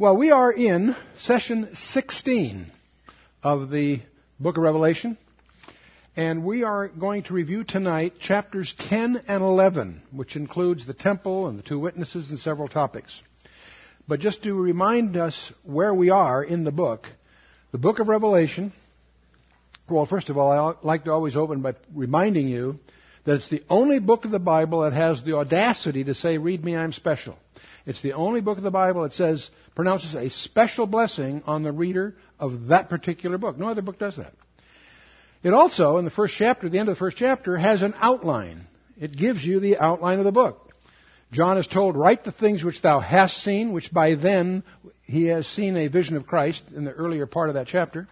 Well, we are in session 16 of the book of Revelation, and we are going to review tonight chapters 10 and 11, which includes the temple and the two witnesses and several topics. But just to remind us where we are in the book, the book of Revelation, well, first of all, I like to always open by reminding you that it's the only book of the Bible that has the audacity to say, Read me, I'm special. It's the only book of the Bible that says, pronounces a special blessing on the reader of that particular book. No other book does that. It also, in the first chapter, the end of the first chapter, has an outline. It gives you the outline of the book. John is told, Write the things which thou hast seen, which by then he has seen a vision of Christ in the earlier part of that chapter,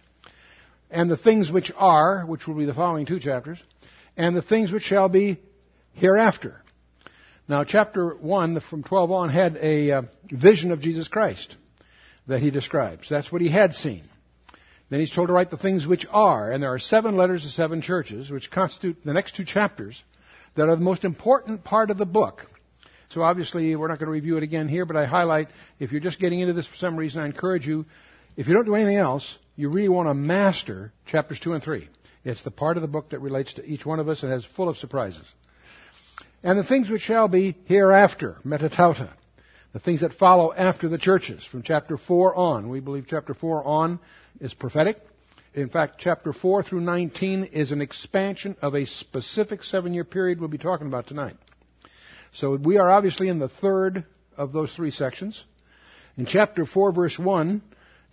and the things which are, which will be the following two chapters, and the things which shall be hereafter. Now, chapter 1, from 12 on, had a uh, vision of Jesus Christ that he describes. That's what he had seen. Then he's told to write the things which are, and there are seven letters to seven churches, which constitute the next two chapters that are the most important part of the book. So obviously, we're not going to review it again here, but I highlight, if you're just getting into this for some reason, I encourage you, if you don't do anything else, you really want to master chapters 2 and 3. It's the part of the book that relates to each one of us and is full of surprises and the things which shall be hereafter, metatauta, the things that follow after the churches, from chapter 4 on. We believe chapter 4 on is prophetic. In fact, chapter 4 through 19 is an expansion of a specific seven year period we'll be talking about tonight. So we are obviously in the third of those three sections. In chapter 4, verse 1,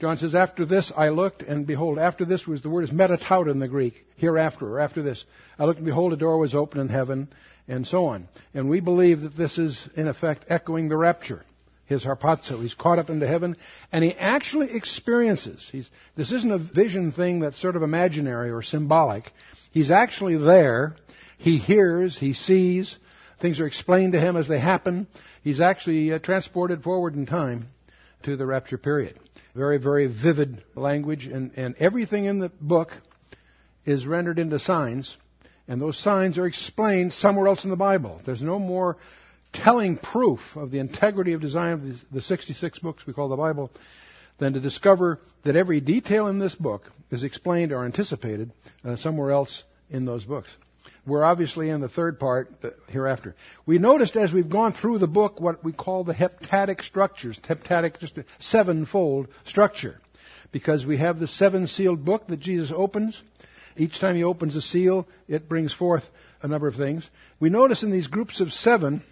John says, After this I looked, and behold, after this was the word is metatauta in the Greek, hereafter, or after this. I looked, and behold, a door was open in heaven, and so on. And we believe that this is, in effect, echoing the rapture. His harpazo. He's caught up into heaven, and he actually experiences. He's, this isn't a vision thing that's sort of imaginary or symbolic. He's actually there. He hears, he sees. Things are explained to him as they happen. He's actually uh, transported forward in time to the rapture period. Very, very vivid language, and, and everything in the book is rendered into signs and those signs are explained somewhere else in the Bible. There's no more telling proof of the integrity of design of the 66 books we call the Bible than to discover that every detail in this book is explained or anticipated uh, somewhere else in those books. We're obviously in the third part hereafter. We noticed as we've gone through the book what we call the heptadic structures. Heptadic, just a sevenfold structure. Because we have the seven sealed book that Jesus opens. Each time he opens a seal, it brings forth a number of things. We notice in these groups of seven,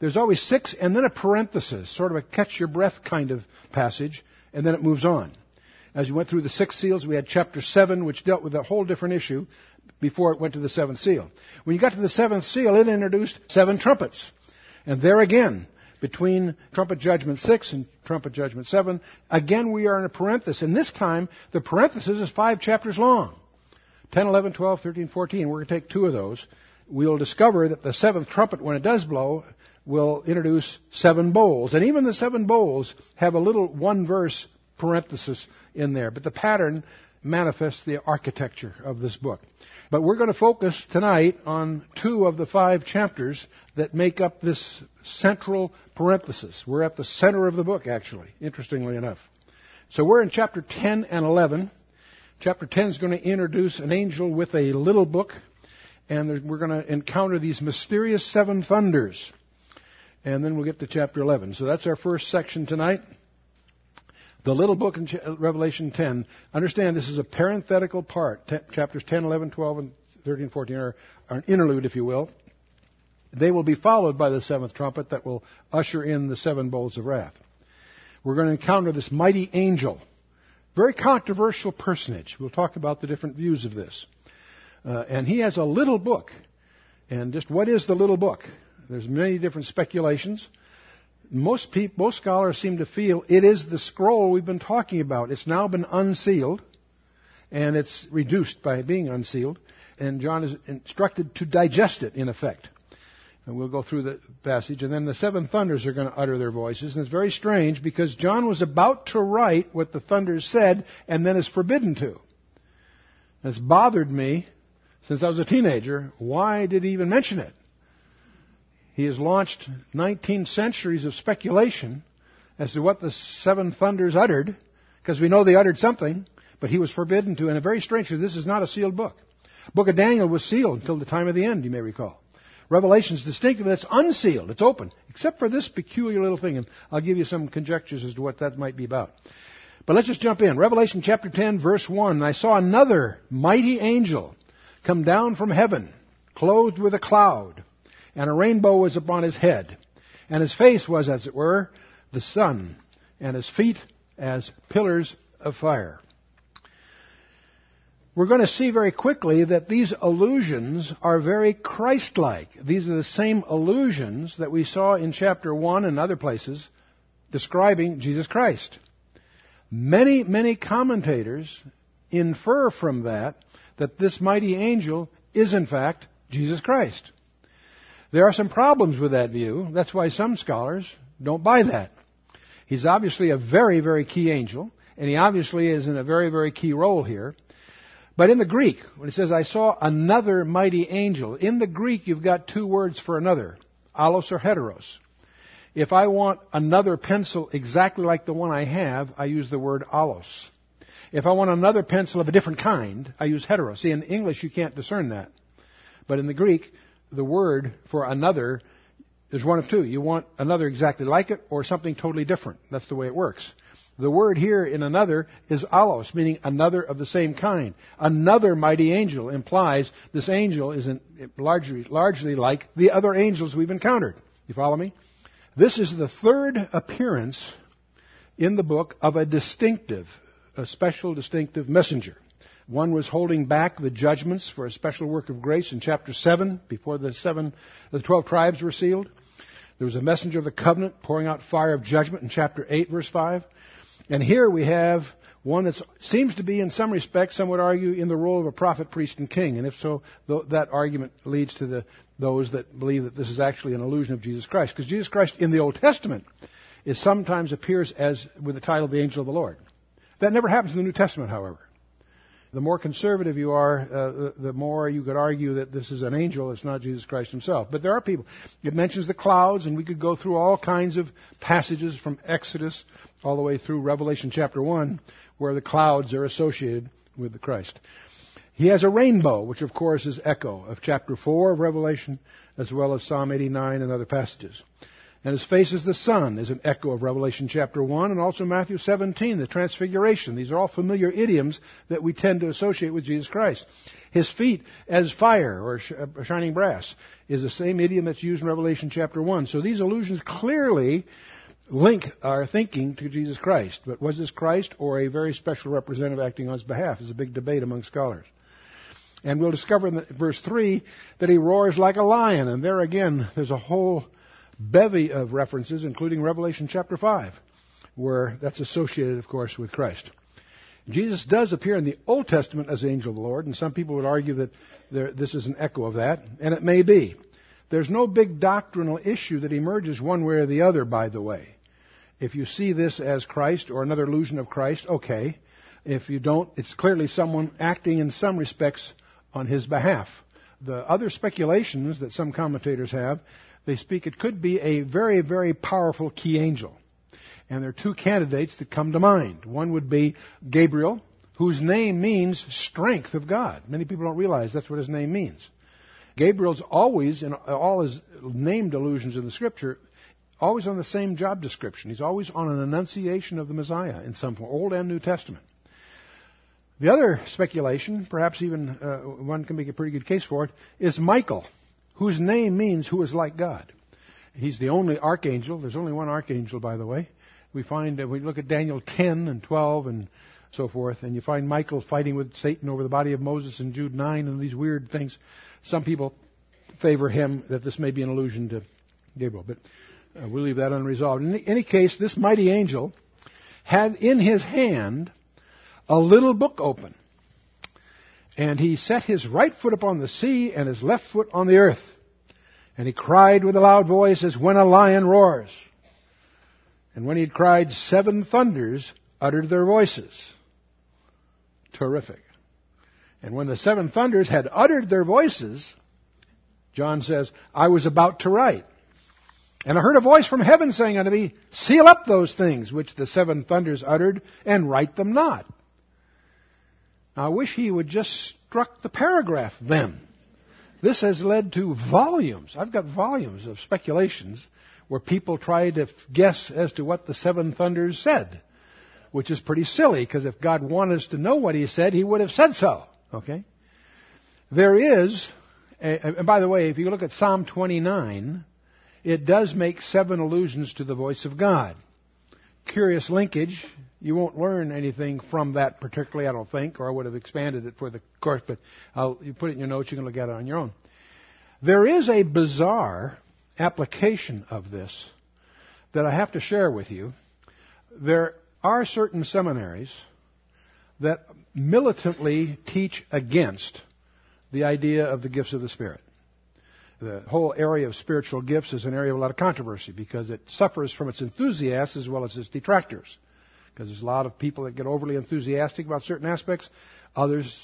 there's always six and then a parenthesis, sort of a catch your breath kind of passage, and then it moves on. As we went through the six seals, we had chapter seven, which dealt with a whole different issue before it went to the seventh seal. When you got to the seventh seal, it introduced seven trumpets. And there again, between trumpet judgment 6 and trumpet judgment 7, again we are in a parenthesis. And this time, the parenthesis is five chapters long. 10, 11, 12, 13, 14. We're going to take two of those. We'll discover that the seventh trumpet, when it does blow, will introduce seven bowls. And even the seven bowls have a little one verse parenthesis in there. But the pattern manifests the architecture of this book. But we're going to focus tonight on two of the five chapters that make up this central parenthesis. We're at the center of the book, actually, interestingly enough. So we're in chapter 10 and 11. Chapter 10 is going to introduce an angel with a little book, and we're going to encounter these mysterious seven thunders. And then we'll get to chapter 11. So that's our first section tonight. The little book in Revelation 10. Understand this is a parenthetical part. Chapters 10, 11, 12, and 13, 14 are, are an interlude, if you will. They will be followed by the seventh trumpet that will usher in the seven bowls of wrath. We're going to encounter this mighty angel very controversial personage. We'll talk about the different views of this. Uh, and he has a little book. And just what is the little book? There's many different speculations. Most people, most scholars seem to feel it is the scroll we've been talking about. It's now been unsealed, and it's reduced by being unsealed. And John is instructed to digest it, in effect. And we'll go through the passage. And then the seven thunders are going to utter their voices. And it's very strange because John was about to write what the thunders said and then is forbidden to. It's bothered me since I was a teenager. Why did he even mention it? He has launched 19 centuries of speculation as to what the seven thunders uttered, because we know they uttered something, but he was forbidden to. And a very strange, this is not a sealed book. Book of Daniel was sealed until the time of the end, you may recall. Revelation is distinctive. It's unsealed. It's open, except for this peculiar little thing. And I'll give you some conjectures as to what that might be about. But let's just jump in. Revelation chapter 10, verse 1. I saw another mighty angel come down from heaven, clothed with a cloud, and a rainbow was upon his head. And his face was, as it were, the sun, and his feet as pillars of fire. We're going to see very quickly that these allusions are very Christ-like. These are the same allusions that we saw in chapter 1 and other places describing Jesus Christ. Many, many commentators infer from that that this mighty angel is in fact Jesus Christ. There are some problems with that view. That's why some scholars don't buy that. He's obviously a very, very key angel, and he obviously is in a very, very key role here. But in the Greek, when it says, I saw another mighty angel, in the Greek you've got two words for another, allos or heteros. If I want another pencil exactly like the one I have, I use the word allos. If I want another pencil of a different kind, I use heteros. See, in English you can't discern that. But in the Greek, the word for another is one of two. You want another exactly like it or something totally different. That's the way it works. The word here in another is allos, meaning another of the same kind. Another mighty angel implies this angel is largely, largely like the other angels we've encountered. You follow me? This is the third appearance in the book of a distinctive, a special distinctive messenger. One was holding back the judgments for a special work of grace in chapter 7 before the seven, the 12 tribes were sealed. There was a messenger of the covenant pouring out fire of judgment in chapter 8 verse 5. And here we have one that seems to be, in some respects, some would argue, in the role of a prophet, priest, and king. And if so, that argument leads to the, those that believe that this is actually an illusion of Jesus Christ. Because Jesus Christ in the Old Testament is sometimes appears as with the title of the angel of the Lord. That never happens in the New Testament, however. The more conservative you are, uh, the, the more you could argue that this is an angel, it's not Jesus Christ himself. But there are people. It mentions the clouds, and we could go through all kinds of passages from Exodus all the way through Revelation chapter 1 where the clouds are associated with the Christ. He has a rainbow, which of course is echo of chapter 4 of Revelation, as well as Psalm 89 and other passages. And his face is the sun is an echo of Revelation chapter 1 and also Matthew 17, the transfiguration. These are all familiar idioms that we tend to associate with Jesus Christ. His feet as fire or uh, shining brass is the same idiom that's used in Revelation chapter 1. So these allusions clearly link our thinking to Jesus Christ. But was this Christ or a very special representative acting on his behalf? Is a big debate among scholars. And we'll discover in verse 3 that he roars like a lion. And there again, there's a whole bevy of references, including Revelation chapter 5, where that's associated, of course, with Christ. Jesus does appear in the Old Testament as the angel of the Lord, and some people would argue that there, this is an echo of that, and it may be. There's no big doctrinal issue that emerges one way or the other, by the way. If you see this as Christ or another illusion of Christ, okay. If you don't, it's clearly someone acting in some respects on his behalf. The other speculations that some commentators have, they speak it could be a very, very powerful key angel. And there are two candidates that come to mind. One would be Gabriel, whose name means strength of God. Many people don't realize that's what his name means. Gabriel's always, in all his named allusions in the scripture, always on the same job description. He's always on an annunciation of the Messiah in some form, Old and New Testament. The other speculation, perhaps even uh, one can make a pretty good case for it, is Michael, whose name means who is like God. He's the only archangel. There's only one archangel, by the way. We find, uh, we look at Daniel 10 and 12 and so forth, and you find Michael fighting with Satan over the body of Moses in Jude 9 and these weird things. Some people favor him that this may be an allusion to Gabriel, but uh, we'll leave that unresolved. In any case, this mighty angel had in his hand a little book open. And he set his right foot upon the sea and his left foot on the earth. And he cried with a loud voice as when a lion roars. And when he had cried, seven thunders uttered their voices. Terrific. And when the seven thunders had uttered their voices, John says, I was about to write. And I heard a voice from heaven saying unto me, Seal up those things which the seven thunders uttered, and write them not. I wish he would just struck the paragraph then. This has led to volumes. I've got volumes of speculations where people try to guess as to what the seven thunders said, which is pretty silly because if God wanted us to know what he said, he would have said so. Okay? There is, and by the way, if you look at Psalm 29, it does make seven allusions to the voice of God. Curious linkage. You won't learn anything from that particularly, I don't think, or I would have expanded it for the course, but I'll, you put it in your notes, you can look at it on your own. There is a bizarre application of this that I have to share with you. There are certain seminaries that militantly teach against the idea of the gifts of the Spirit. The whole area of spiritual gifts is an area of a lot of controversy because it suffers from its enthusiasts as well as its detractors. Because there's a lot of people that get overly enthusiastic about certain aspects. Others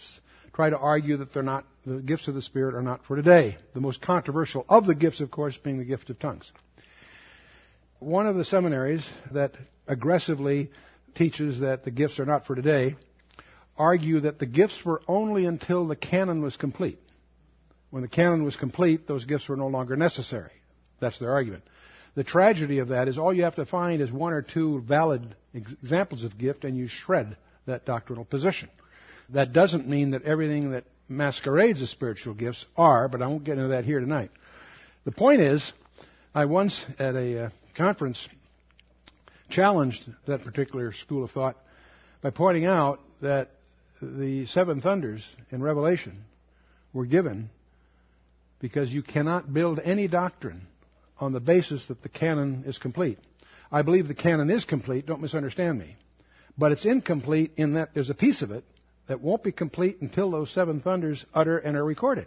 try to argue that they're not, the gifts of the Spirit are not for today. The most controversial of the gifts, of course, being the gift of tongues. One of the seminaries that aggressively teaches that the gifts are not for today argue that the gifts were only until the canon was complete. When the canon was complete, those gifts were no longer necessary. That's their argument. The tragedy of that is all you have to find is one or two valid examples of gift and you shred that doctrinal position. That doesn't mean that everything that masquerades as spiritual gifts are, but I won't get into that here tonight. The point is, I once at a uh, conference challenged that particular school of thought by pointing out that the seven thunders in Revelation were given because you cannot build any doctrine on the basis that the canon is complete. I believe the canon is complete, don't misunderstand me. But it's incomplete in that there's a piece of it that won't be complete until those seven thunders utter and are recorded.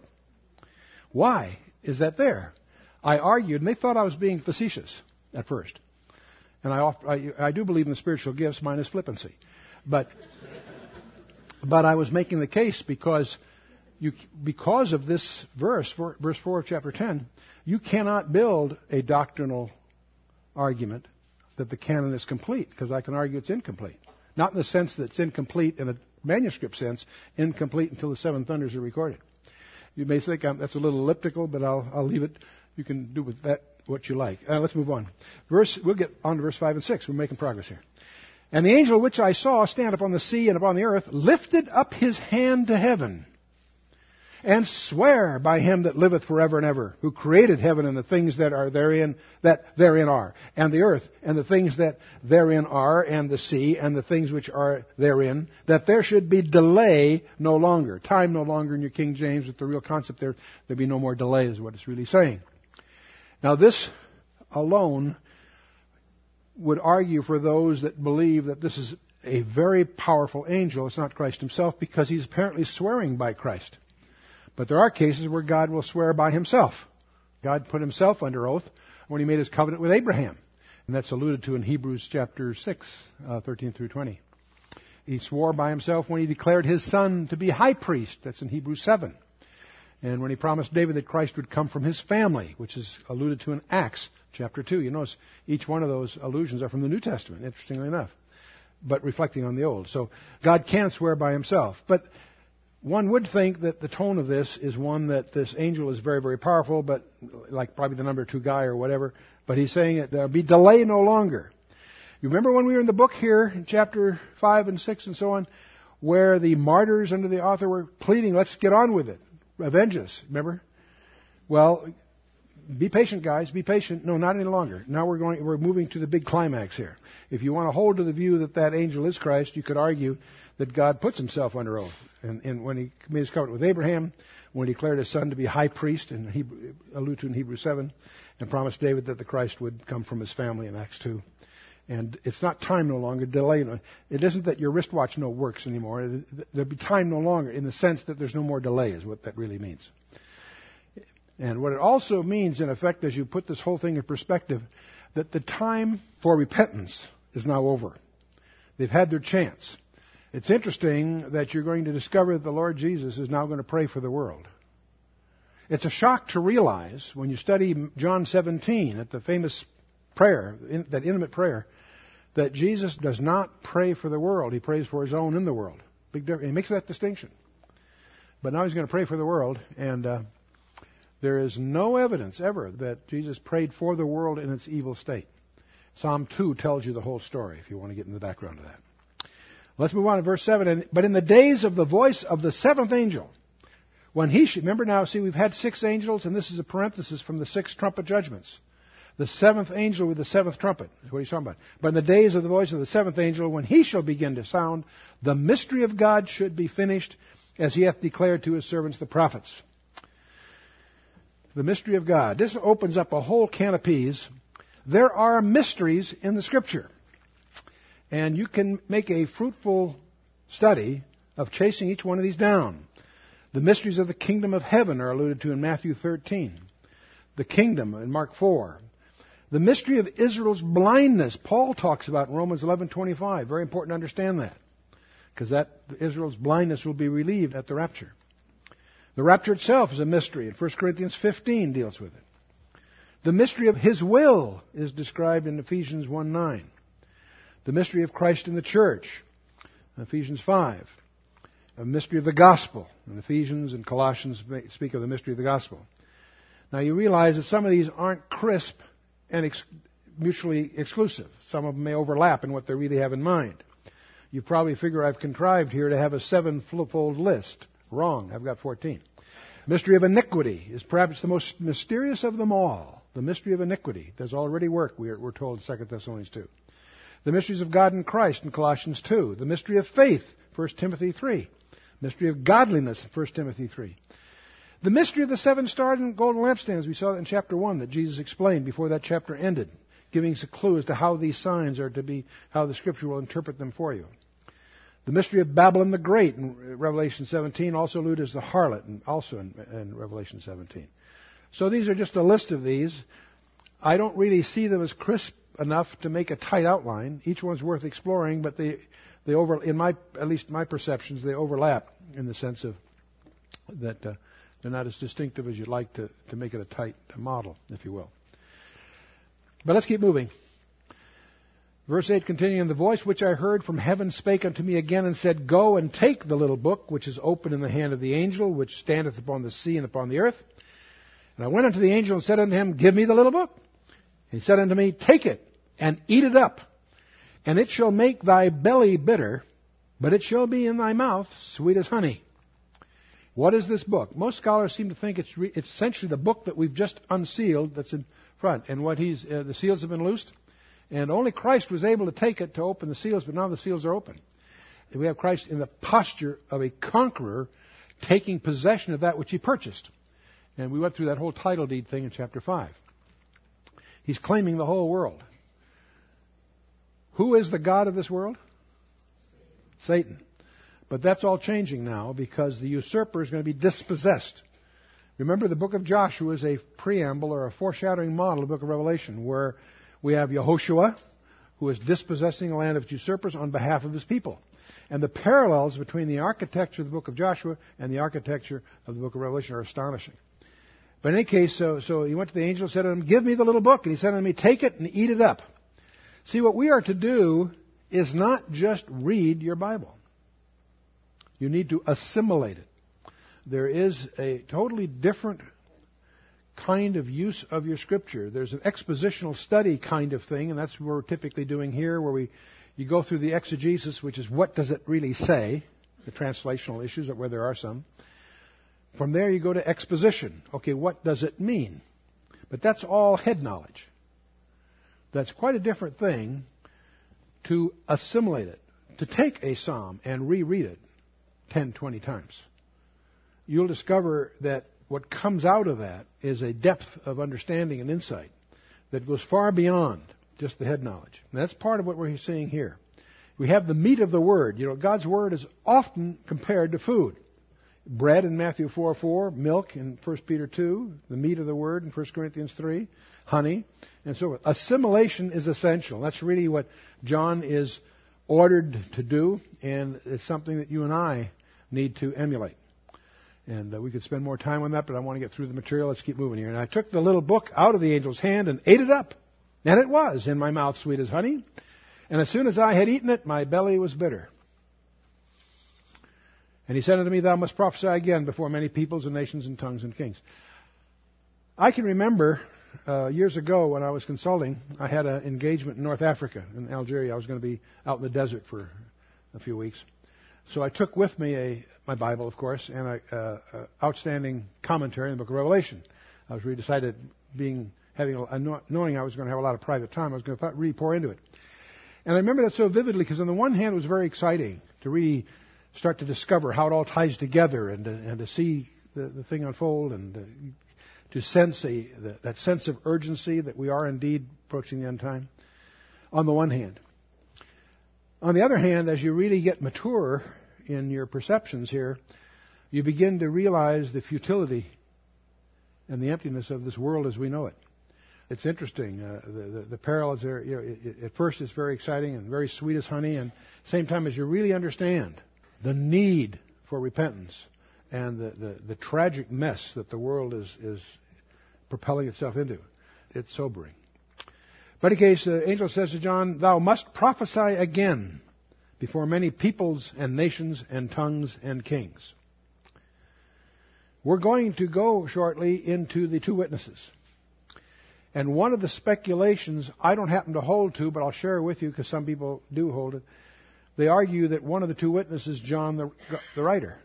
Why is that there? I argued, and they thought I was being facetious at first. And I, I, I do believe in the spiritual gifts minus flippancy. But, but I was making the case because you, because of this verse, verse 4 of chapter 10, you cannot build a doctrinal argument that the canon is complete, because I can argue it's incomplete. Not in the sense that it's incomplete in a manuscript sense, incomplete until the seven thunders are recorded. You may think um, that's a little elliptical, but I'll, I'll leave it. You can do with that what you like. Uh, let's move on. Verse, we'll get on to verse 5 and 6. We're making progress here. And the angel which I saw stand upon the sea and upon the earth lifted up his hand to heaven and swear by him that liveth forever and ever, who created heaven and the things that are therein, that therein are, and the earth and the things that therein are, and the sea and the things which are therein, that there should be delay no longer. Time no longer in your King James, but the real concept there, there be no more delay is what it's really saying. Now this alone would argue for those that believe that this is a very powerful angel. It's not Christ himself because he's apparently swearing by Christ. But there are cases where God will swear by himself. God put himself under oath when he made his covenant with Abraham. And that's alluded to in Hebrews chapter 6, uh, 13 through 20. He swore by himself when he declared his son to be high priest. That's in Hebrews 7. And when he promised David that Christ would come from his family, which is alluded to in Acts chapter 2. You notice each one of those allusions are from the New Testament, interestingly enough, but reflecting on the Old. So God can swear by himself. But one would think that the tone of this is one that this angel is very, very powerful, but like probably the number two guy or whatever. But he's saying that there'll be delay no longer. You remember when we were in the book here, in chapter 5 and 6 and so on, where the martyrs under the author were pleading, let's get on with it. Avenge us, remember? Well, be patient, guys. Be patient. No, not any longer. Now we're going. We're moving to the big climax here. If you want to hold to the view that that angel is Christ, you could argue that God puts himself under oath. And, and when he made his covenant with Abraham, when he declared his son to be high priest, in Hebrew, alluded to in Hebrews 7, and promised David that the Christ would come from his family in Acts 2. And it's not time no longer, delay. No, it isn't that your wristwatch no works anymore. There'll be time no longer in the sense that there's no more delay is what that really means. And what it also means, in effect, as you put this whole thing in perspective, that the time for repentance is now over. They've had their chance. It's interesting that you're going to discover that the Lord Jesus is now going to pray for the world. It's a shock to realize when you study John 17 at the famous prayer, that intimate prayer, that Jesus does not pray for the world. He prays for his own in the world. Big difference. He makes that distinction. But now he's going to pray for the world, and uh, there is no evidence ever that Jesus prayed for the world in its evil state. Psalm 2 tells you the whole story if you want to get in the background of that. Let's move on to verse 7. And, but in the days of the voice of the seventh angel, when he should, remember now, see, we've had six angels, and this is a parenthesis from the six trumpet judgments. The seventh angel with the seventh trumpet is what he's talking about. But in the days of the voice of the seventh angel, when he shall begin to sound, the mystery of God should be finished, as he hath declared to his servants the prophets. The mystery of God. This opens up a whole can of peas. There are mysteries in the scripture. And you can make a fruitful study of chasing each one of these down. The mysteries of the kingdom of heaven are alluded to in Matthew 13. The kingdom in Mark 4. The mystery of Israel's blindness, Paul talks about in Romans 11:25. Very important to understand that, because that Israel's blindness will be relieved at the rapture. The rapture itself is a mystery, and 1 Corinthians 15 deals with it. The mystery of His will is described in Ephesians 1:9. The mystery of Christ in the church, Ephesians 5. A mystery of the gospel, and Ephesians and Colossians speak of the mystery of the gospel. Now you realize that some of these aren't crisp and ex- mutually exclusive. Some of them may overlap in what they really have in mind. You probably figure I've contrived here to have a seven-fold list. Wrong. I've got 14. Mystery of iniquity is perhaps the most mysterious of them all. The mystery of iniquity does already work, we're, told in 2 Thessalonians 2. The mysteries of God in Christ in Colossians 2. The mystery of faith, 1 Timothy 3. Mystery of godliness, in 1 Timothy 3. The mystery of the seven stars and golden lampstands, we saw that in chapter 1 that Jesus explained before that chapter ended, giving us a clue as to how these signs are to be, how the scripture will interpret them for you. The mystery of Babylon the Great in Revelation 17 also alluded as the harlot, and also in, in Revelation 17. So these are just a list of these. I don't really see them as crisp enough to make a tight outline. Each one's worth exploring, but they, they over, in my, at least my perceptions, they overlap in the sense of that uh, they're not as distinctive as you'd like to, to make it a tight model, if you will. But let's keep moving. Verse 8 continuing, The voice which I heard from heaven spake unto me again and said, Go and take the little book which is open in the hand of the angel which standeth upon the sea and upon the earth. And I went unto the angel and said unto him, Give me the little book. He said unto me, Take it and eat it up, and it shall make thy belly bitter, but it shall be in thy mouth sweet as honey. What is this book? Most scholars seem to think it's, re- it's essentially the book that we've just unsealed that's in front. And what he's, uh, the seals have been loosed. And only Christ was able to take it to open the seals, but now the seals are open. And we have Christ in the posture of a conqueror taking possession of that which he purchased. And we went through that whole title deed thing in chapter 5. He's claiming the whole world. Who is the God of this world? Satan. But that's all changing now because the usurper is going to be dispossessed. Remember, the book of Joshua is a preamble or a foreshadowing model of the book of Revelation where we have Yehoshua, who is dispossessing the land of its usurpers on behalf of his people. And the parallels between the architecture of the book of Joshua and the architecture of the book of Revelation are astonishing. But in any case, so, so he went to the angel and said to him, Give me the little book. And he said to me, Take it and eat it up. See, what we are to do is not just read your Bible. You need to assimilate it. There is a totally different kind of use of your scripture. There's an expositional study kind of thing, and that's what we're typically doing here, where we you go through the exegesis, which is what does it really say, the translational issues, where there are some. From there, you go to exposition. Okay, what does it mean? But that's all head knowledge. That's quite a different thing to assimilate it, to take a psalm and reread it 10, 20 times. You'll discover that what comes out of that is a depth of understanding and insight that goes far beyond just the head knowledge. And that's part of what we're seeing here. We have the meat of the Word. You know, God's Word is often compared to food. Bread in Matthew 4 4, milk in 1 Peter 2, the meat of the Word in 1 Corinthians 3, honey, and so forth. Assimilation is essential. That's really what John is ordered to do, and it's something that you and I need to emulate. And uh, we could spend more time on that, but I want to get through the material. Let's keep moving here. And I took the little book out of the angel's hand and ate it up. And it was in my mouth sweet as honey. And as soon as I had eaten it, my belly was bitter. And he said unto me, Thou must prophesy again before many peoples and nations and tongues and kings. I can remember uh, years ago when I was consulting, I had an engagement in North Africa, in Algeria. I was going to be out in the desert for a few weeks. So I took with me a, my Bible, of course, and an uh, uh, outstanding commentary in the book of Revelation. I was really decided, being having knowing I was going to have a lot of private time, I was going to really pour into it. And I remember that so vividly because on the one hand it was very exciting to really start to discover how it all ties together and and to see the, the thing unfold and to, sense a, that sense of urgency that we are indeed approaching the end time. On the one hand. On the other hand, as you really get mature in your perceptions here, you begin to realize the futility and the emptiness of this world as we know it it's interesting. Uh, the, the, the parallels are, you know, it, it, at first it's very exciting and very sweet as honey, and same time as you really understand the need for repentance and the, the, the tragic mess that the world is, is propelling itself into, it's sobering. But in case, the angel says to John, Thou must prophesy again before many peoples and nations and tongues and kings. We're going to go shortly into the two witnesses. And one of the speculations I don't happen to hold to, but I'll share with you because some people do hold it. They argue that one of the two witnesses, is John the, the writer.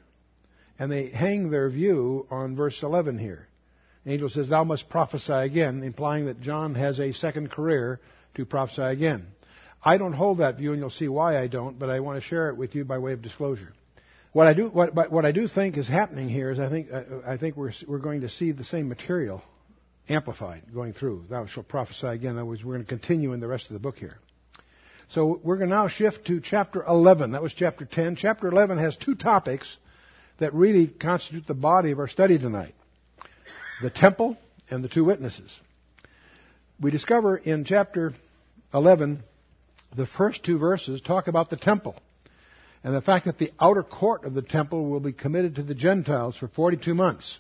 And they hang their view on verse 11 here. The angel says, Thou must prophesy again, implying that John has a second career to prophesy again. I don't hold that view, and you'll see why I don't, but I want to share it with you by way of disclosure. What I do, what, what I do think is happening here is I think, uh, uh, I think we're, we're going to see the same material amplified going through. Thou shalt prophesy again. That was, we're going to continue in the rest of the book here. So we're going to now shift to chapter 11. That was chapter 10. Chapter 11 has two topics that really constitute the body of our study tonight. The temple and the two witnesses. We discover in chapter 11, the first two verses talk about the temple and the fact that the outer court of the temple will be committed to the Gentiles for 42 months.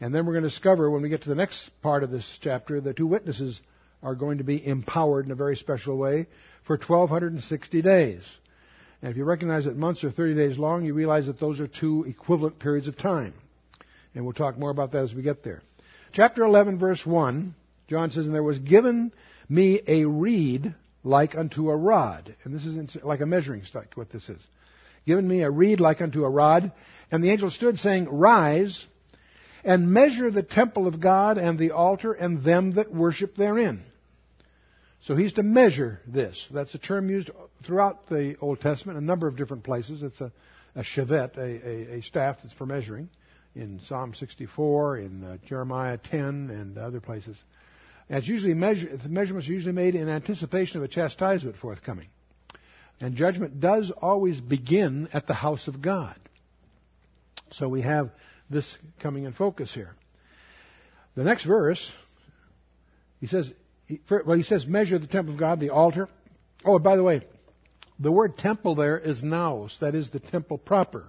And then we're going to discover when we get to the next part of this chapter, the two witnesses are going to be empowered in a very special way for 1260 days. And if you recognize that months are 30 days long, you realize that those are two equivalent periods of time. And we'll talk more about that as we get there. Chapter 11, verse 1, John says, And there was given me a reed like unto a rod. And this is like a measuring stick, what this is. Given me a reed like unto a rod. And the angel stood saying, Rise and measure the temple of God and the altar and them that worship therein. So he's to measure this. That's a term used throughout the Old Testament, in a number of different places. It's a, a shevet, a, a, a staff that's for measuring, in Psalm 64, in uh, Jeremiah 10, and other places. And it's usually measure, the measurements are usually made in anticipation of a chastisement forthcoming. And judgment does always begin at the house of God. So we have this coming in focus here. The next verse, he says, well, he says, measure the temple of God, the altar. Oh, by the way, the word temple there is naos, that is the temple proper,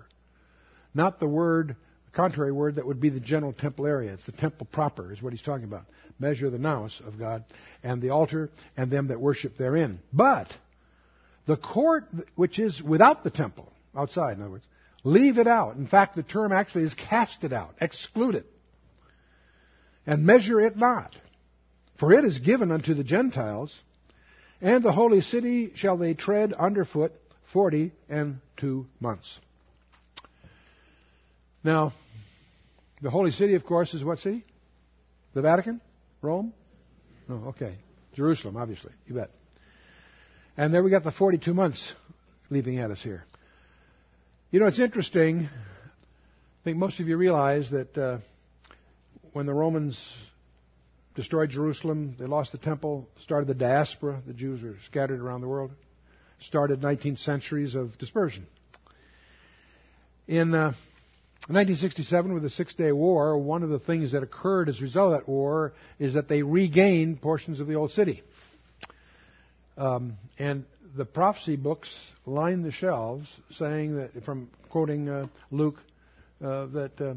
not the word, contrary word that would be the general temple area. It's the temple proper, is what he's talking about. Measure the naos of God, and the altar, and them that worship therein. But the court which is without the temple, outside, in other words, Leave it out. In fact, the term actually is cast it out, exclude it. And measure it not. For it is given unto the Gentiles, and the holy city shall they tread underfoot forty and two months. Now, the holy city, of course, is what city? The Vatican? Rome? Oh, okay. Jerusalem, obviously. You bet. And there we got the 42 months leaping at us here. You know, it's interesting. I think most of you realize that uh, when the Romans destroyed Jerusalem, they lost the temple, started the diaspora, the Jews were scattered around the world, started 19 centuries of dispersion. In uh, 1967, with the Six Day War, one of the things that occurred as a result of that war is that they regained portions of the old city. Um, and the prophecy books line the shelves saying that, from quoting uh, Luke uh, that uh,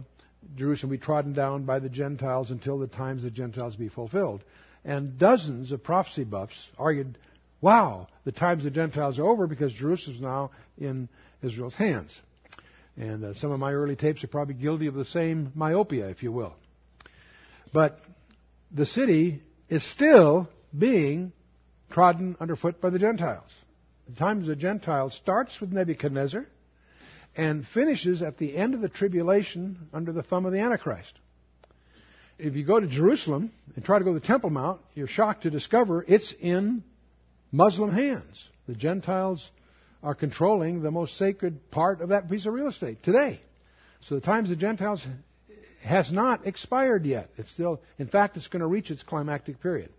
Jerusalem be trodden down by the Gentiles until the times of the Gentiles be fulfilled. And dozens of prophecy buffs argued, wow, the times of the Gentiles are over because Jerusalem is now in Israel's hands. And uh, some of my early tapes are probably guilty of the same myopia, if you will. But the city is still being trodden underfoot by the Gentiles. The times of the Gentiles starts with Nebuchadnezzar and finishes at the end of the tribulation under the thumb of the Antichrist. If you go to Jerusalem and try to go to the Temple Mount, you're shocked to discover it's in Muslim hands. The Gentiles are controlling the most sacred part of that piece of real estate today. So the times of the Gentiles has not expired yet. It's still, in fact, it's going to reach its climactic period.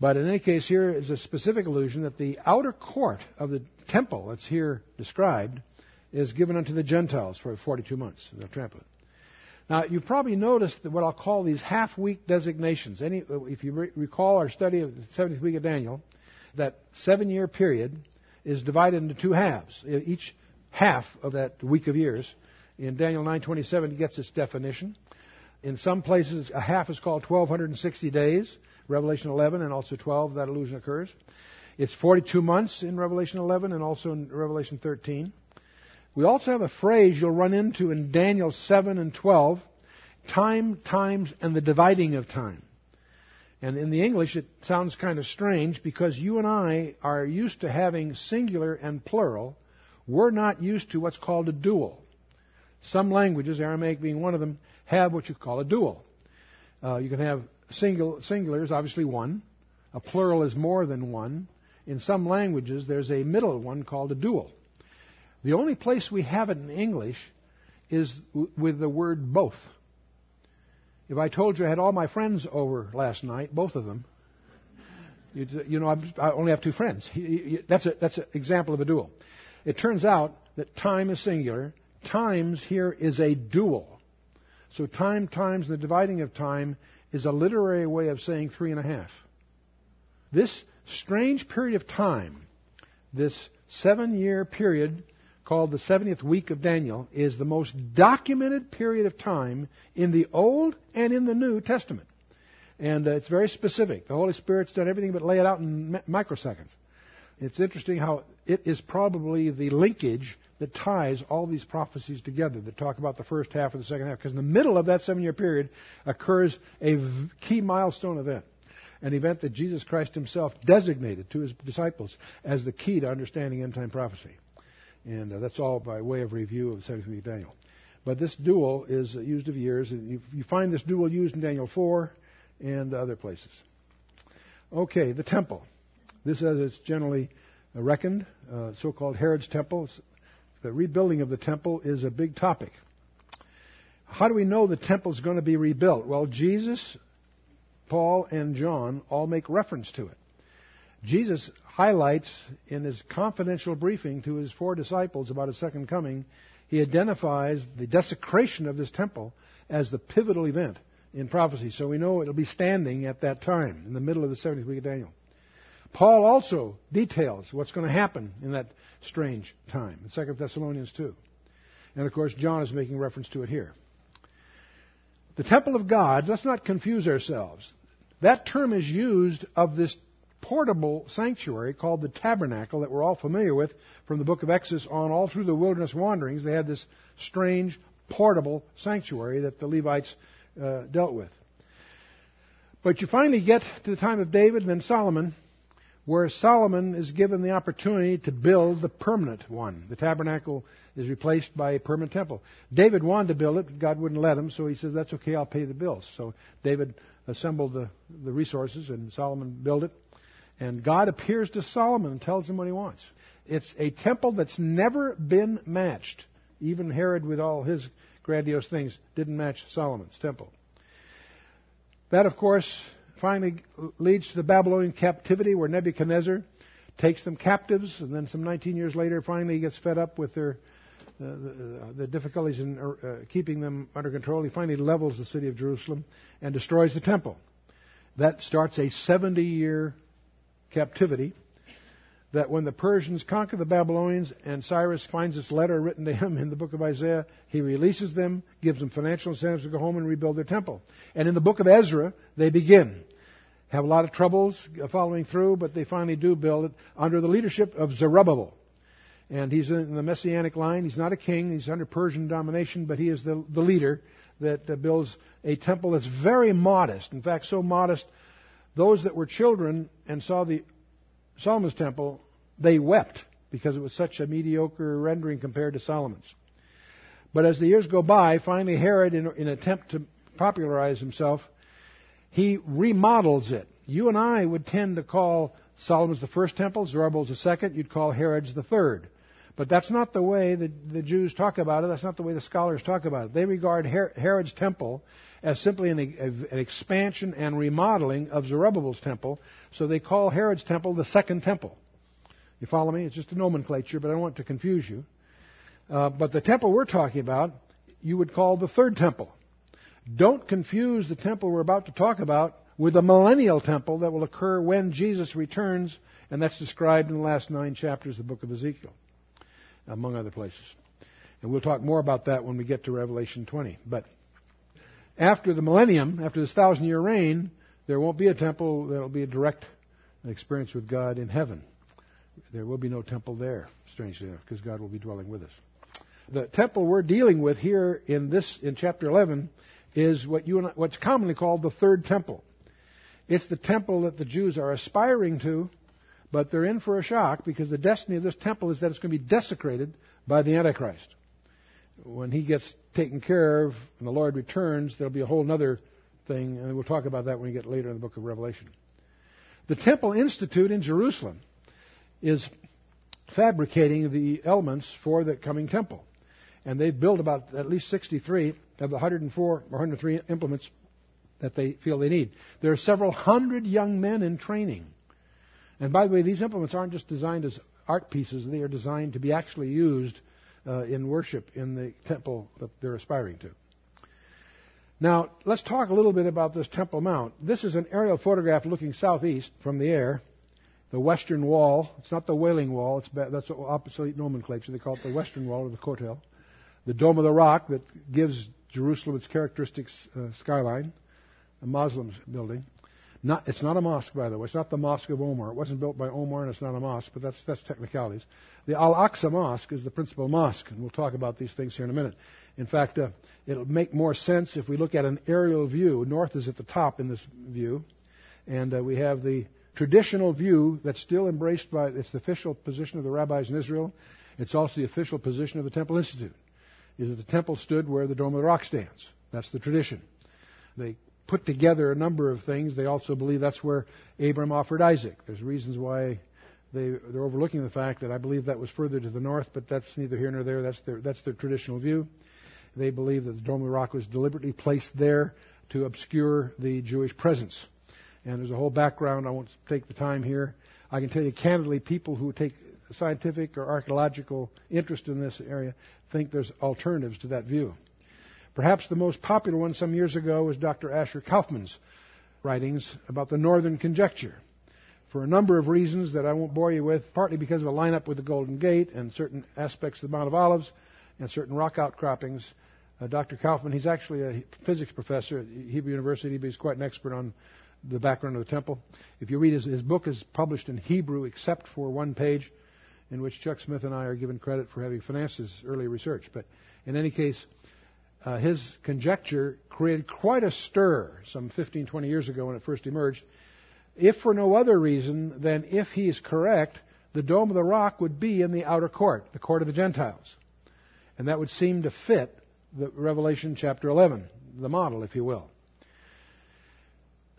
But in any case, here is a specific allusion that the outer court of the temple that's here described is given unto the Gentiles for 42 months. They'll trample it. Now, you've probably noticed what I'll call these half-week designations. Any, if you re- recall our study of the 70th week of Daniel, that seven-year period is divided into two halves. Each half of that week of years, in Daniel 9:27, gets its definition. In some places, a half is called 1260 days. Revelation 11 and also 12, that allusion occurs. It's 42 months in Revelation 11 and also in Revelation 13. We also have a phrase you'll run into in Daniel 7 and 12 time, times, and the dividing of time. And in the English, it sounds kind of strange because you and I are used to having singular and plural. We're not used to what's called a dual. Some languages, Aramaic being one of them, have what you call a dual. Uh, you can have single, singular is obviously one. A plural is more than one. In some languages, there's a middle one called a dual. The only place we have it in English is with the word both. If I told you I had all my friends over last night, both of them, you know, I only have two friends. That's, a, that's an example of a dual. It turns out that time is singular. Times here is a dual. So time times the dividing of time is a literary way of saying three and a half. This strange period of time, this seven year period called the 70th week of Daniel, is the most documented period of time in the Old and in the New Testament. And uh, it's very specific. The Holy Spirit's done everything but lay it out in microseconds. It's interesting how it is probably the linkage that ties all these prophecies together that talk about the first half and the second half. Because in the middle of that seven year period occurs a key milestone event, an event that Jesus Christ himself designated to his disciples as the key to understanding end time prophecy. And uh, that's all by way of review of the 70th week of Daniel. But this dual is used of years, and you, you, find this dual used in Daniel 4 and other places. Okay, the temple. This, as it's generally reckoned, uh, so-called Herod's temple. The rebuilding of the temple is a big topic. How do we know the temple is going to be rebuilt? Well, Jesus, Paul, and John all make reference to it. Jesus highlights in his confidential briefing to his four disciples about his second coming, he identifies the desecration of this temple as the pivotal event in prophecy. So we know it'll be standing at that time, in the middle of the 70th week of Daniel. Paul also details what's going to happen in that strange time in 2 Thessalonians 2. And of course, John is making reference to it here. The temple of God, let's not confuse ourselves. That term is used of this portable sanctuary called the tabernacle that we're all familiar with from the book of Exodus on all through the wilderness wanderings. They had this strange portable sanctuary that the Levites uh, dealt with. But you finally get to the time of David and then Solomon, where Solomon is given the opportunity to build the permanent one. The tabernacle is replaced by a permanent temple. David wanted to build it, but God wouldn't let him, so he says, That's okay, I'll pay the bills. So David assembled the, the resources, and Solomon built it. And God appears to Solomon and tells him what he wants. It's a temple that's never been matched. Even Herod, with all his grandiose things, didn't match Solomon's temple. That, of course, finally leads to the Babylonian captivity where Nebuchadnezzar takes them captives, and then some 19 years later, finally gets fed up with their uh, the, uh, the, difficulties in uh, keeping them under control. He finally levels the city of Jerusalem and destroys the temple. That starts a 70 year captivity. that when the Persians conquer the Babylonians and Cyrus finds this letter written to him in the book of Isaiah, he releases them, gives them financial incentives to go home and rebuild their temple. And in the book of Ezra, they begin. Have a lot of troubles following through, but they finally do build it under the leadership of Zerubbabel. And he's in the messianic line. He's not a king. He's under Persian domination, but he is the, the leader that builds a temple that's very modest. In fact, so modest, those that were children and saw the Solomon's temple, they wept because it was such a mediocre rendering compared to Solomon's. But as the years go by, finally Herod, in, in an attempt to popularize himself, he remodels it. You and I would tend to call Solomon's the first temple, Zerubbabel's the second, you'd call Herod's the third. But that's not the way the, the Jews talk about it. That's not the way the scholars talk about it. They regard Her- Herod's temple as simply an, an, expansion and remodeling of Zerubbabel's temple. So they call Herod's temple the second temple. You follow me? It's just a nomenclature, but I don't want to confuse you. Uh, but the temple we're talking about, you would call the third temple. Don't confuse the temple we're about to talk about with the millennial temple that will occur when Jesus returns, and that's described in the last nine chapters of the book of Ezekiel among other places. And we'll talk more about that when we get to Revelation 20. But after the millennium, after this thousand year reign, there won't be a temple that'll be a direct experience with God in heaven. There will be no temple there, strangely enough, because God will be dwelling with us. The temple we're dealing with here in this in chapter 11 is what you and what's commonly called the third temple. It's the temple that the Jews are aspiring to but they're in for a shock because the destiny of this temple is that it's going to be desecrated by the Antichrist. When he gets taken care of and the Lord returns, there'll be a whole other thing, and we'll talk about that when we get later in the book of Revelation. The Temple Institute in Jerusalem is fabricating the elements for the coming temple. And they've built about at least 63 of the 104 or 103 implements that they feel they need. There are several hundred young men in training and by the way, these implements aren't just designed as art pieces, they are designed to be actually used uh, in worship in the temple that they're aspiring to. Now, let's talk a little bit about this Temple Mount. This is an aerial photograph looking southeast from the air. The western wall, it's not the Wailing Wall, it's, that's obsolete nomenclature. They call it the western wall or the Kotel. The Dome of the Rock that gives Jerusalem its characteristic uh, skyline, a Muslim building. Not, it's not a mosque, by the way. It's not the Mosque of Omar. It wasn't built by Omar, and it's not a mosque, but that's, that's technicalities. The Al Aqsa Mosque is the principal mosque, and we'll talk about these things here in a minute. In fact, uh, it'll make more sense if we look at an aerial view. North is at the top in this view, and uh, we have the traditional view that's still embraced by it's the official position of the rabbis in Israel. It's also the official position of the Temple Institute. Is that the temple stood where the Dome of the Rock stands? That's the tradition. They put together a number of things. They also believe that's where Abram offered Isaac. There's reasons why they, they're overlooking the fact that I believe that was further to the north, but that's neither here nor there. That's their, that's their traditional view. They believe that the Dome of the Rock was deliberately placed there to obscure the Jewish presence. And there's a whole background. I won't take the time here. I can tell you candidly, people who take scientific or archaeological interest in this area think there's alternatives to that view. Perhaps the most popular one some years ago was Dr. Asher Kaufman's writings about the northern conjecture. For a number of reasons that I won't bore you with, partly because of a lineup with the Golden Gate and certain aspects of the Mount of Olives and certain rock outcroppings, uh, Dr. Kaufman, he's actually a physics professor at Hebrew University, but he's quite an expert on the background of the temple. If you read his, his book is published in Hebrew except for one page in which Chuck Smith and I are given credit for having financed his early research. But in any case, uh, his conjecture created quite a stir some 15, 20 years ago when it first emerged. If for no other reason than if he is correct, the Dome of the Rock would be in the outer court, the court of the Gentiles. And that would seem to fit the Revelation chapter 11, the model, if you will.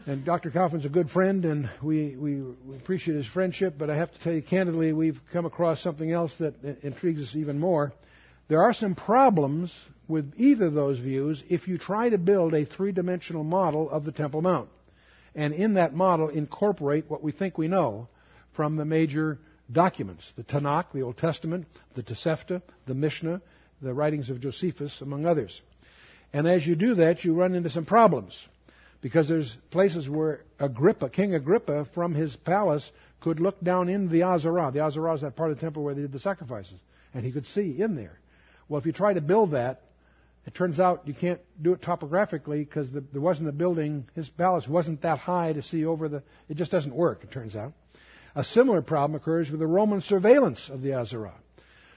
And Dr. Kaufman's a good friend, and we, we, we, appreciate his friendship, but I have to tell you candidly, we've come across something else that intrigues us even more. There are some problems with either of those views if you try to build a three dimensional model of the Temple Mount. And in that model, incorporate what we think we know from the major documents the Tanakh, the Old Testament, the Tosefta, the Mishnah, the writings of Josephus, among others. And as you do that, you run into some problems. Because there's places where Agrippa, King Agrippa, from his palace, could look down in the Azarah. The Azarah is that part of the temple where they did the sacrifices. And he could see in there. Well, if you try to build that, it turns out you can't do it topographically because the, there wasn't a building. His palace wasn't that high to see over the. It just doesn't work, it turns out. A similar problem occurs with the Roman surveillance of the Azarah.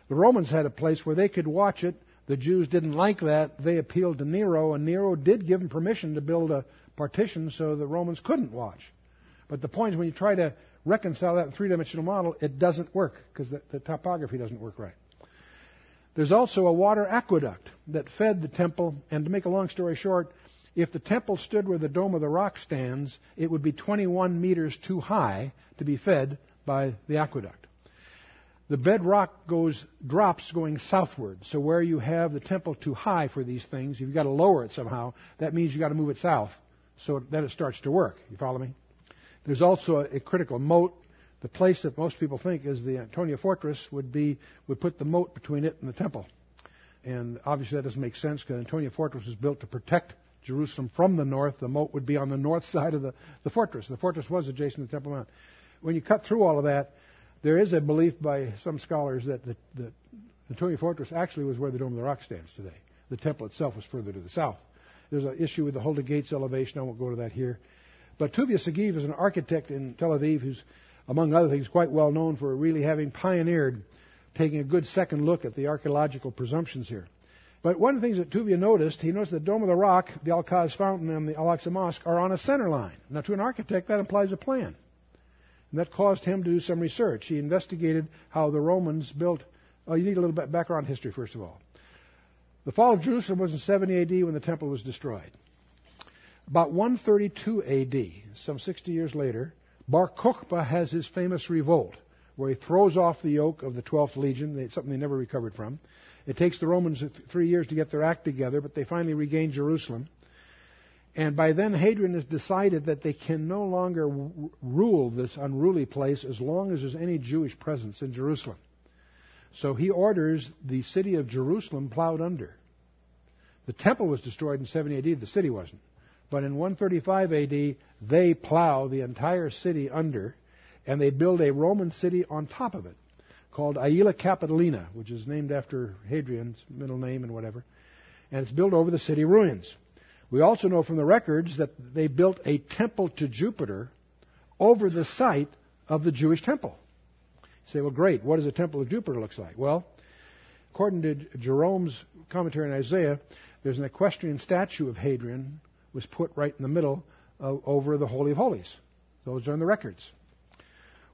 The Romans had a place where they could watch it. The Jews didn't like that. They appealed to Nero, and Nero did give them permission to build a partition so the Romans couldn't watch. But the point is, when you try to reconcile that in three dimensional model, it doesn't work because the, the topography doesn't work right. There's also a water aqueduct that fed the temple, and to make a long story short, if the temple stood where the Dome of the Rock stands, it would be 21 meters too high to be fed by the aqueduct. The bedrock goes drops going southward. So where you have the temple too high for these things, you've got to lower it somehow. That means you've got to move it south. So that it starts to work. You follow me? There's also a, a critical moat. The place that most people think is the Antonia fortress would be would put the moat between it and the temple. And obviously that doesn't make sense because Antonia fortress was built to protect Jerusalem from the north. The moat would be on the north side of the, the fortress. The fortress was adjacent to the Temple Mount. When you cut through all of that, there is a belief by some scholars that the, the Antonia fortress actually was where the Dome of the Rock stands today. The temple itself was further to the south. There's an issue with the Hulda Gates elevation. I won't go to that here. But Tuvia Sagiv is an architect in Tel Aviv who's, among other things, quite well known for really having pioneered taking a good second look at the archaeological presumptions here. But one of the things that Tuvia noticed, he noticed the Dome of the Rock, the Al-Quds Fountain, and the Al-Aqsa Mosque are on a center line. Now, to an architect, that implies a plan. And that caused him to do some research. He investigated how the Romans built. Oh, you need a little bit background history, first of all. The fall of Jerusalem was in 70 AD when the temple was destroyed. About 132 AD, some 60 years later, Bar Kokhba has his famous revolt, where he throws off the yoke of the 12th Legion, something they never recovered from. It takes the Romans three years to get their act together, but they finally regain Jerusalem. And by then, Hadrian has decided that they can no longer w- rule this unruly place as long as there's any Jewish presence in Jerusalem. So he orders the city of Jerusalem plowed under. The temple was destroyed in 70 AD, the city wasn't. But in 135 AD, they plow the entire city under, and they build a Roman city on top of it called Aelia Capitolina, which is named after Hadrian's middle name and whatever. And it's built over the city ruins. We also know from the records that they built a temple to Jupiter over the site of the Jewish temple. You say, well, great. What does a temple of Jupiter look like? Well, according to Jerome's commentary on Isaiah, there's an equestrian statue of Hadrian was put right in the middle of, over the Holy of Holies. Those are in the records.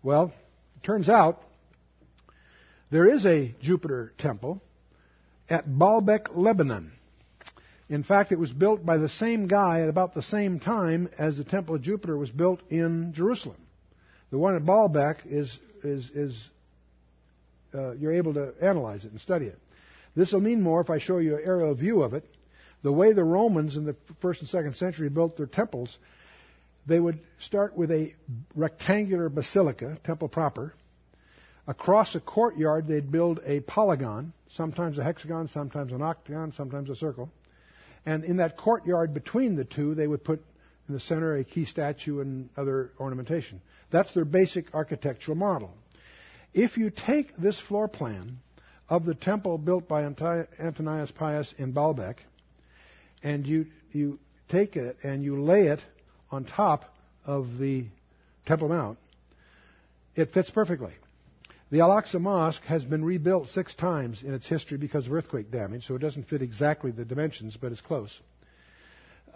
Well, it turns out there is a Jupiter temple at Baalbek, Lebanon. In fact, it was built by the same guy at about the same time as the Temple of Jupiter was built in Jerusalem. The one at Baalbek is, is, is uh, you're able to analyze it and study it. This will mean more if I show you an aerial view of it. The way the Romans in the first and second century built their temples, they would start with a rectangular basilica, temple proper. Across a courtyard, they'd build a polygon, sometimes a hexagon, sometimes an octagon, sometimes a circle. And in that courtyard between the two, they would put in the center a key statue and other ornamentation. That's their basic architectural model. If you take this floor plan of the temple built by Antonius Pius in Baalbek, and you, you take it and you lay it on top of the Temple Mount, it fits perfectly. The Al Aqsa Mosque has been rebuilt six times in its history because of earthquake damage, so it doesn't fit exactly the dimensions, but it's close.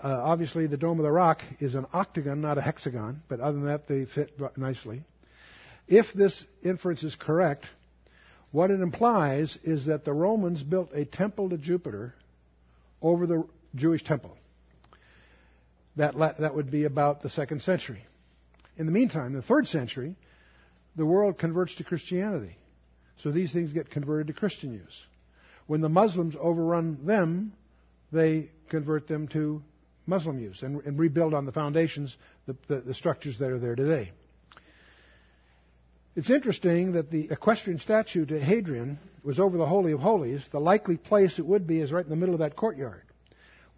Uh, obviously, the Dome of the Rock is an octagon, not a hexagon, but other than that, they fit nicely. If this inference is correct, what it implies is that the Romans built a temple to Jupiter over the Jewish temple. That, that would be about the second century. In the meantime, the third century, the world converts to Christianity. So these things get converted to Christian use. When the Muslims overrun them, they convert them to Muslim use and, and rebuild on the foundations the, the, the structures that are there today. It's interesting that the equestrian statue to Hadrian was over the Holy of Holies. The likely place it would be is right in the middle of that courtyard.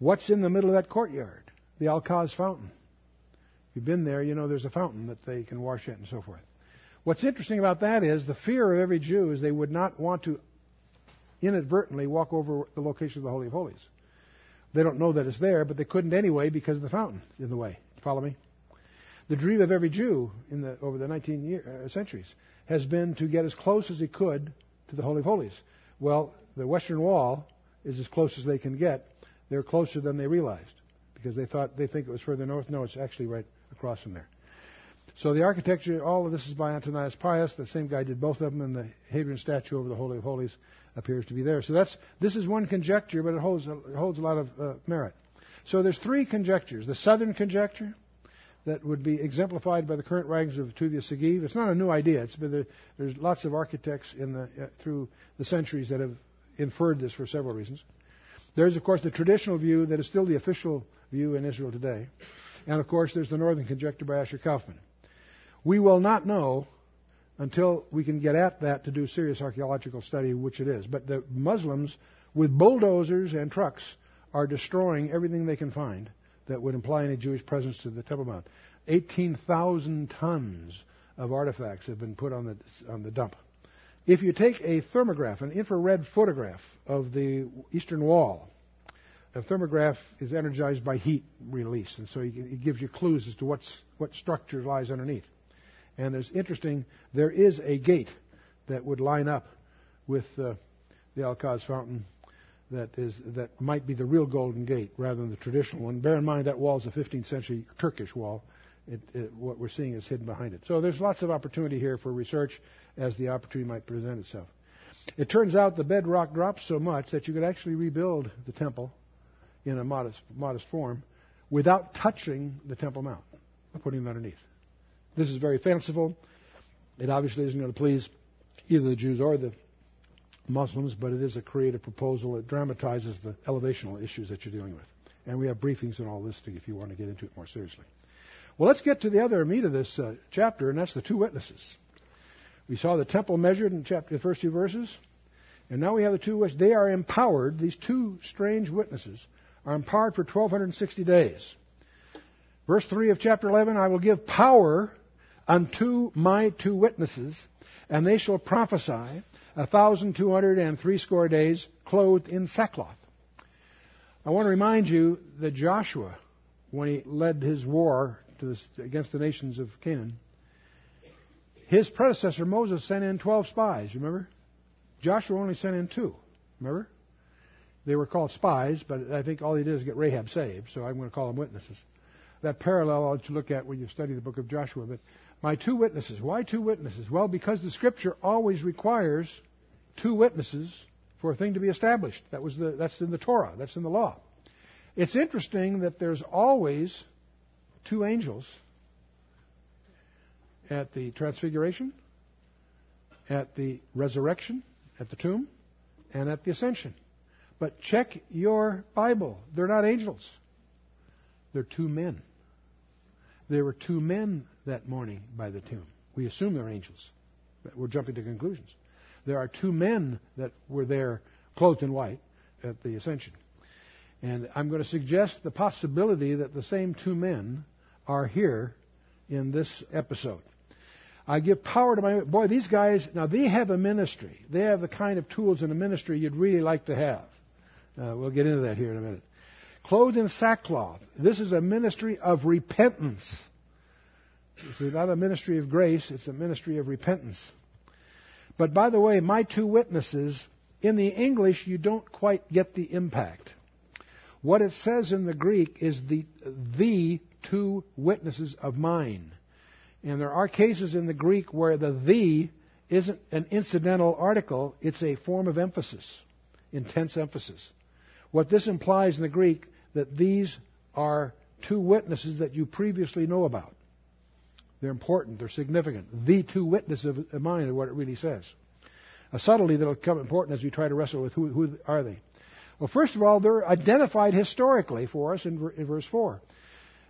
What's in the middle of that courtyard? The Al-Quds fountain. If you've been there, you know there's a fountain that they can wash at and so forth. What's interesting about that is the fear of every Jew is they would not want to inadvertently walk over the location of the Holy of Holies. They don't know that it's there, but they couldn't anyway because of the fountain in the way. Follow me? The dream of every Jew in the, over the 19 year, uh, centuries has been to get as close as he could to the Holy of Holies. Well, the Western Wall is as close as they can get. They're closer than they realized because they thought they think it was further north. No, it's actually right across from there. So the architecture, all of this is by Antonius Pius. The same guy did both of them, and the Hadrian statue over the Holy of Holies appears to be there. So that's this is one conjecture, but it holds it holds a lot of uh, merit. So there's three conjectures: the southern conjecture, that would be exemplified by the current writings of Vitruvius Sagiv. It's not a new idea. It's been there, there's lots of architects in the, uh, through the centuries that have inferred this for several reasons. There's, of course, the traditional view that is still the official view in Israel today. And, of course, there's the northern conjecture by Asher Kaufman. We will not know until we can get at that to do serious archaeological study, which it is. But the Muslims, with bulldozers and trucks, are destroying everything they can find that would imply any Jewish presence to the Temple Mount. 18,000 tons of artifacts have been put on the, on the dump. If you take a thermograph, an infrared photograph of the eastern wall, a thermograph is energized by heat release, and so it gives you clues as to what's, what structure lies underneath. And there's interesting, there is a gate that would line up with uh, the Al-Quds fountain that is that might be the real Golden Gate rather than the traditional one. Bear in mind that wall is a 15th century Turkish wall. It, it, what we're seeing is hidden behind it. So there's lots of opportunity here for research as the opportunity might present itself. It turns out the bedrock drops so much that you could actually rebuild the temple in a modest, modest form without touching the Temple Mount, putting it underneath. This is very fanciful. It obviously isn't going to please either the Jews or the Muslims, but it is a creative proposal. It dramatizes the elevational issues that you're dealing with. And we have briefings on all this if you want to get into it more seriously. Well, let's get to the other meat of this uh, chapter, and that's the two witnesses. We saw the temple measured in chapter, the first two verses, and now we have the two witnesses. They are empowered, these two strange witnesses are empowered for 1260 days. Verse 3 of chapter 11 I will give power unto my two witnesses, and they shall prophesy a thousand two hundred and threescore days clothed in sackcloth. I want to remind you that Joshua, when he led his war this, against the nations of Canaan, his predecessor Moses sent in twelve spies. Remember? Joshua only sent in two. Remember? They were called spies, but I think all he did is get Rahab saved, so I'm going to call them witnesses. That parallel I'll let you look at when you study the book of Joshua. But my two witnesses. Why two witnesses? Well, because the Scripture always requires two witnesses for a thing to be established. That was the, that's in the Torah. That's in the law. It's interesting that there's always two angels at the transfiguration, at the resurrection, at the tomb, and at the ascension. But check your Bible. They're not angels. They're two men. There were two men that morning by the tomb. We assume they're angels. But we're jumping to conclusions. There are two men that were there clothed in white at the ascension. And I'm going to suggest the possibility that the same two men are here in this episode. I give power to my boy. These guys now they have a ministry. They have the kind of tools in a ministry you'd really like to have. Uh, we'll get into that here in a minute. Clothed in sackcloth. This is a ministry of repentance. It's not a ministry of grace, it's a ministry of repentance. But by the way, my two witnesses, in the English, you don't quite get the impact. What it says in the Greek is the, the two witnesses of mine. And there are cases in the Greek where the the isn't an incidental article, it's a form of emphasis, intense emphasis. What this implies in the Greek that these are two witnesses that you previously know about. They're important, they're significant. The two witnesses of mine are what it really says. A subtlety that will become important as we try to wrestle with who, who are they. Well, first of all, they're identified historically for us in, in verse 4.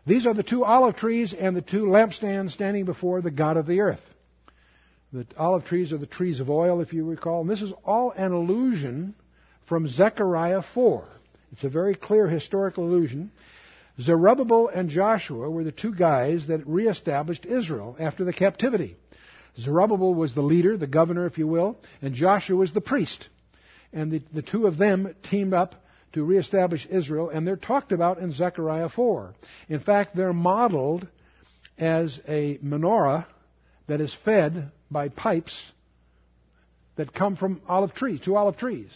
These are the two olive trees and the two lampstands standing before the God of the earth. The olive trees are the trees of oil, if you recall. And this is all an allusion from Zechariah 4. It's a very clear historical allusion. Zerubbabel and Joshua were the two guys that reestablished Israel after the captivity. Zerubbabel was the leader, the governor, if you will, and Joshua was the priest. And the, the two of them teamed up to reestablish Israel, and they're talked about in Zechariah 4. In fact, they're modeled as a menorah that is fed by pipes that come from olive trees, two olive trees.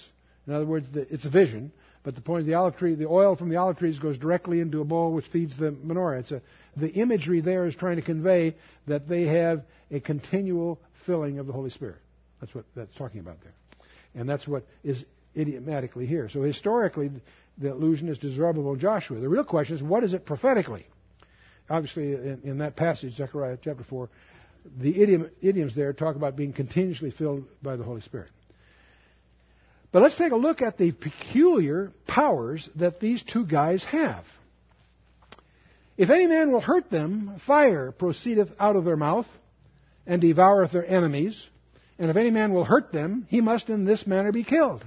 In other words, it's a vision, but the point is the olive tree, the oil from the olive trees goes directly into a bowl which feeds the menorah. It's a, the imagery there is trying to convey that they have a continual filling of the Holy Spirit. That's what that's talking about there. And that's what is idiomatically here. So historically, the allusion is Zerubbabel and Joshua. The real question is, what is it prophetically? Obviously, in, in that passage, Zechariah chapter 4, the idiom, idioms there talk about being continuously filled by the Holy Spirit. But let's take a look at the peculiar powers that these two guys have. If any man will hurt them, fire proceedeth out of their mouth, and devoureth their enemies. And if any man will hurt them, he must in this manner be killed.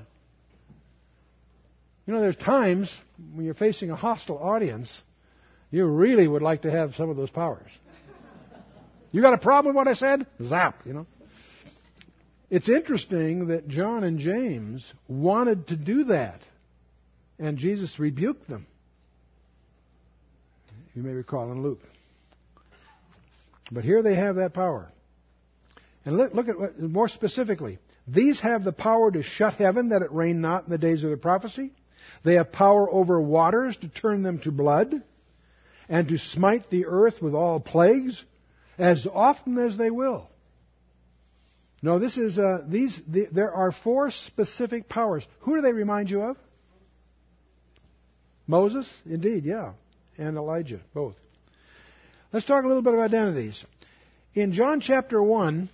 You know, there's times when you're facing a hostile audience, you really would like to have some of those powers. You got a problem with what I said? Zap, you know. It's interesting that John and James wanted to do that, and Jesus rebuked them. You may recall in Luke. But here they have that power. And look, look at what, more specifically. These have the power to shut heaven that it rain not in the days of the prophecy. They have power over waters to turn them to blood and to smite the earth with all plagues as often as they will. No, this is uh, these. The, there are four specific powers. Who do they remind you of? Moses, indeed, yeah, and Elijah, both. Let's talk a little bit about identities. In John chapter one,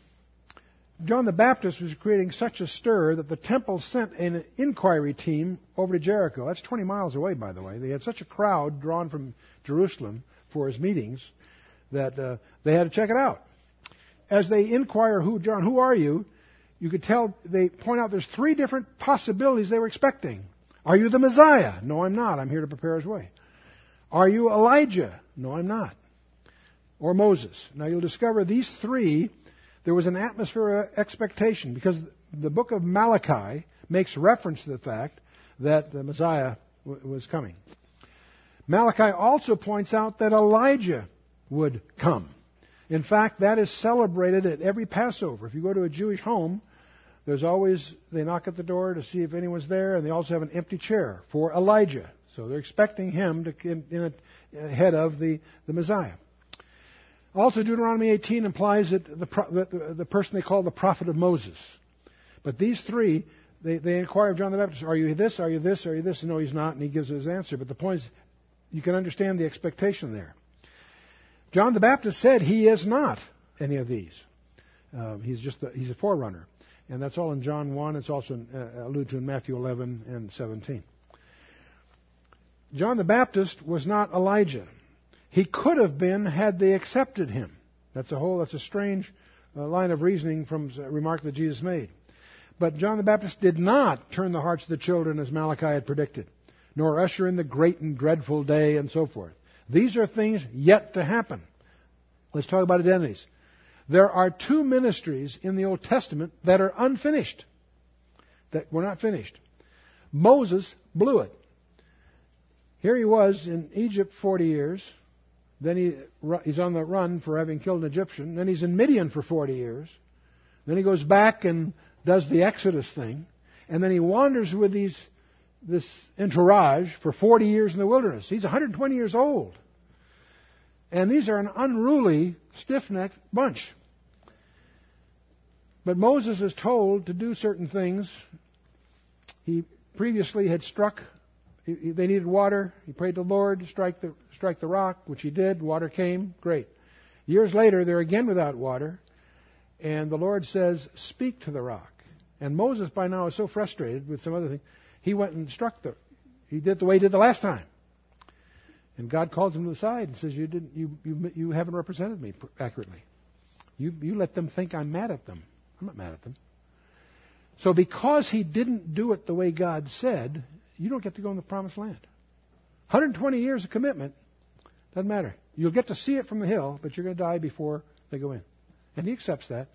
John the Baptist was creating such a stir that the temple sent an inquiry team over to Jericho. That's 20 miles away, by the way. They had such a crowd drawn from Jerusalem for his meetings that uh, they had to check it out. As they inquire, who, John, who are you? You could tell, they point out there's three different possibilities they were expecting. Are you the Messiah? No, I'm not. I'm here to prepare his way. Are you Elijah? No, I'm not. Or Moses. Now you'll discover these three, there was an atmosphere of expectation because the book of Malachi makes reference to the fact that the Messiah w- was coming. Malachi also points out that Elijah would come. In fact, that is celebrated at every Passover. If you go to a Jewish home, there's always, they knock at the door to see if anyone's there, and they also have an empty chair for Elijah. So they're expecting him to in, in ahead of the, the Messiah. Also, Deuteronomy 18 implies that the, the, the person they call the prophet of Moses. But these three, they, they inquire of John the Baptist, are you this, are you this, are you this? And no, he's not, and he gives his answer. But the point is, you can understand the expectation there. John the Baptist said he is not any of these. Uh, he's just a, he's a forerunner, and that's all in John one. It's also uh, alluded to in Matthew 11 and 17. John the Baptist was not Elijah. He could have been had they accepted him. That's a whole that's a strange uh, line of reasoning from a remark that Jesus made. But John the Baptist did not turn the hearts of the children as Malachi had predicted, nor usher in the great and dreadful day and so forth. These are things yet to happen. Let's talk about identities. There are two ministries in the Old Testament that are unfinished, that were not finished. Moses blew it. Here he was in Egypt 40 years. Then he, he's on the run for having killed an Egyptian. Then he's in Midian for 40 years. Then he goes back and does the Exodus thing. And then he wanders with these this entourage for 40 years in the wilderness. He's 120 years old. And these are an unruly, stiff necked bunch. But Moses is told to do certain things. He previously had struck, they needed water. He prayed to the Lord to strike the, strike the rock, which he did. Water came. Great. Years later, they're again without water. And the Lord says, Speak to the rock. And Moses, by now, is so frustrated with some other thing he went and struck the. He did the way he did the last time. And God calls him to the side and says, "You didn't. You you you haven't represented me accurately. You you let them think I'm mad at them. I'm not mad at them. So because he didn't do it the way God said, you don't get to go in the promised land. 120 years of commitment doesn't matter. You'll get to see it from the hill, but you're going to die before they go in. And he accepts that.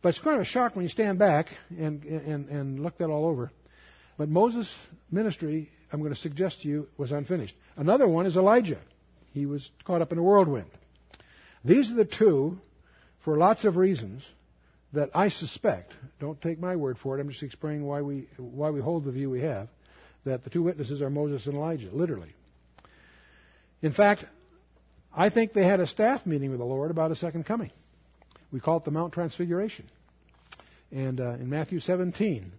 But it's kind of a shock when you stand back and, and, and look that all over. But Moses' ministry, I'm going to suggest to you, was unfinished. Another one is Elijah. He was caught up in a whirlwind. These are the two, for lots of reasons, that I suspect, don't take my word for it, I'm just explaining why we, why we hold the view we have, that the two witnesses are Moses and Elijah, literally. In fact, I think they had a staff meeting with the Lord about a second coming. We call it the Mount Transfiguration. And uh, in Matthew 17,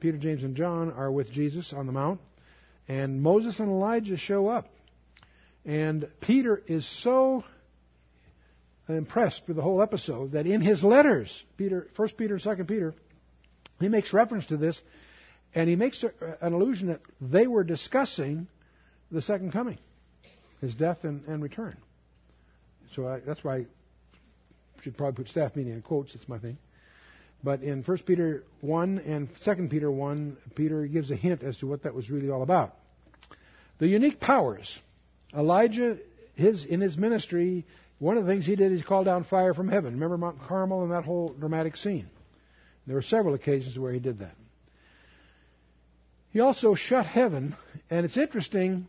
Peter, James, and John are with Jesus on the Mount, and Moses and Elijah show up. And Peter is so impressed with the whole episode that in his letters, Peter, First Peter, Second Peter, he makes reference to this, and he makes an allusion that they were discussing the second coming, his death and, and return. So I, that's why I should probably put staff meeting in quotes. It's my thing. But in 1 Peter 1 and 2 Peter 1, Peter gives a hint as to what that was really all about. The unique powers. Elijah, his, in his ministry, one of the things he did is he called down fire from heaven. Remember Mount Carmel and that whole dramatic scene? There were several occasions where he did that. He also shut heaven, and it's interesting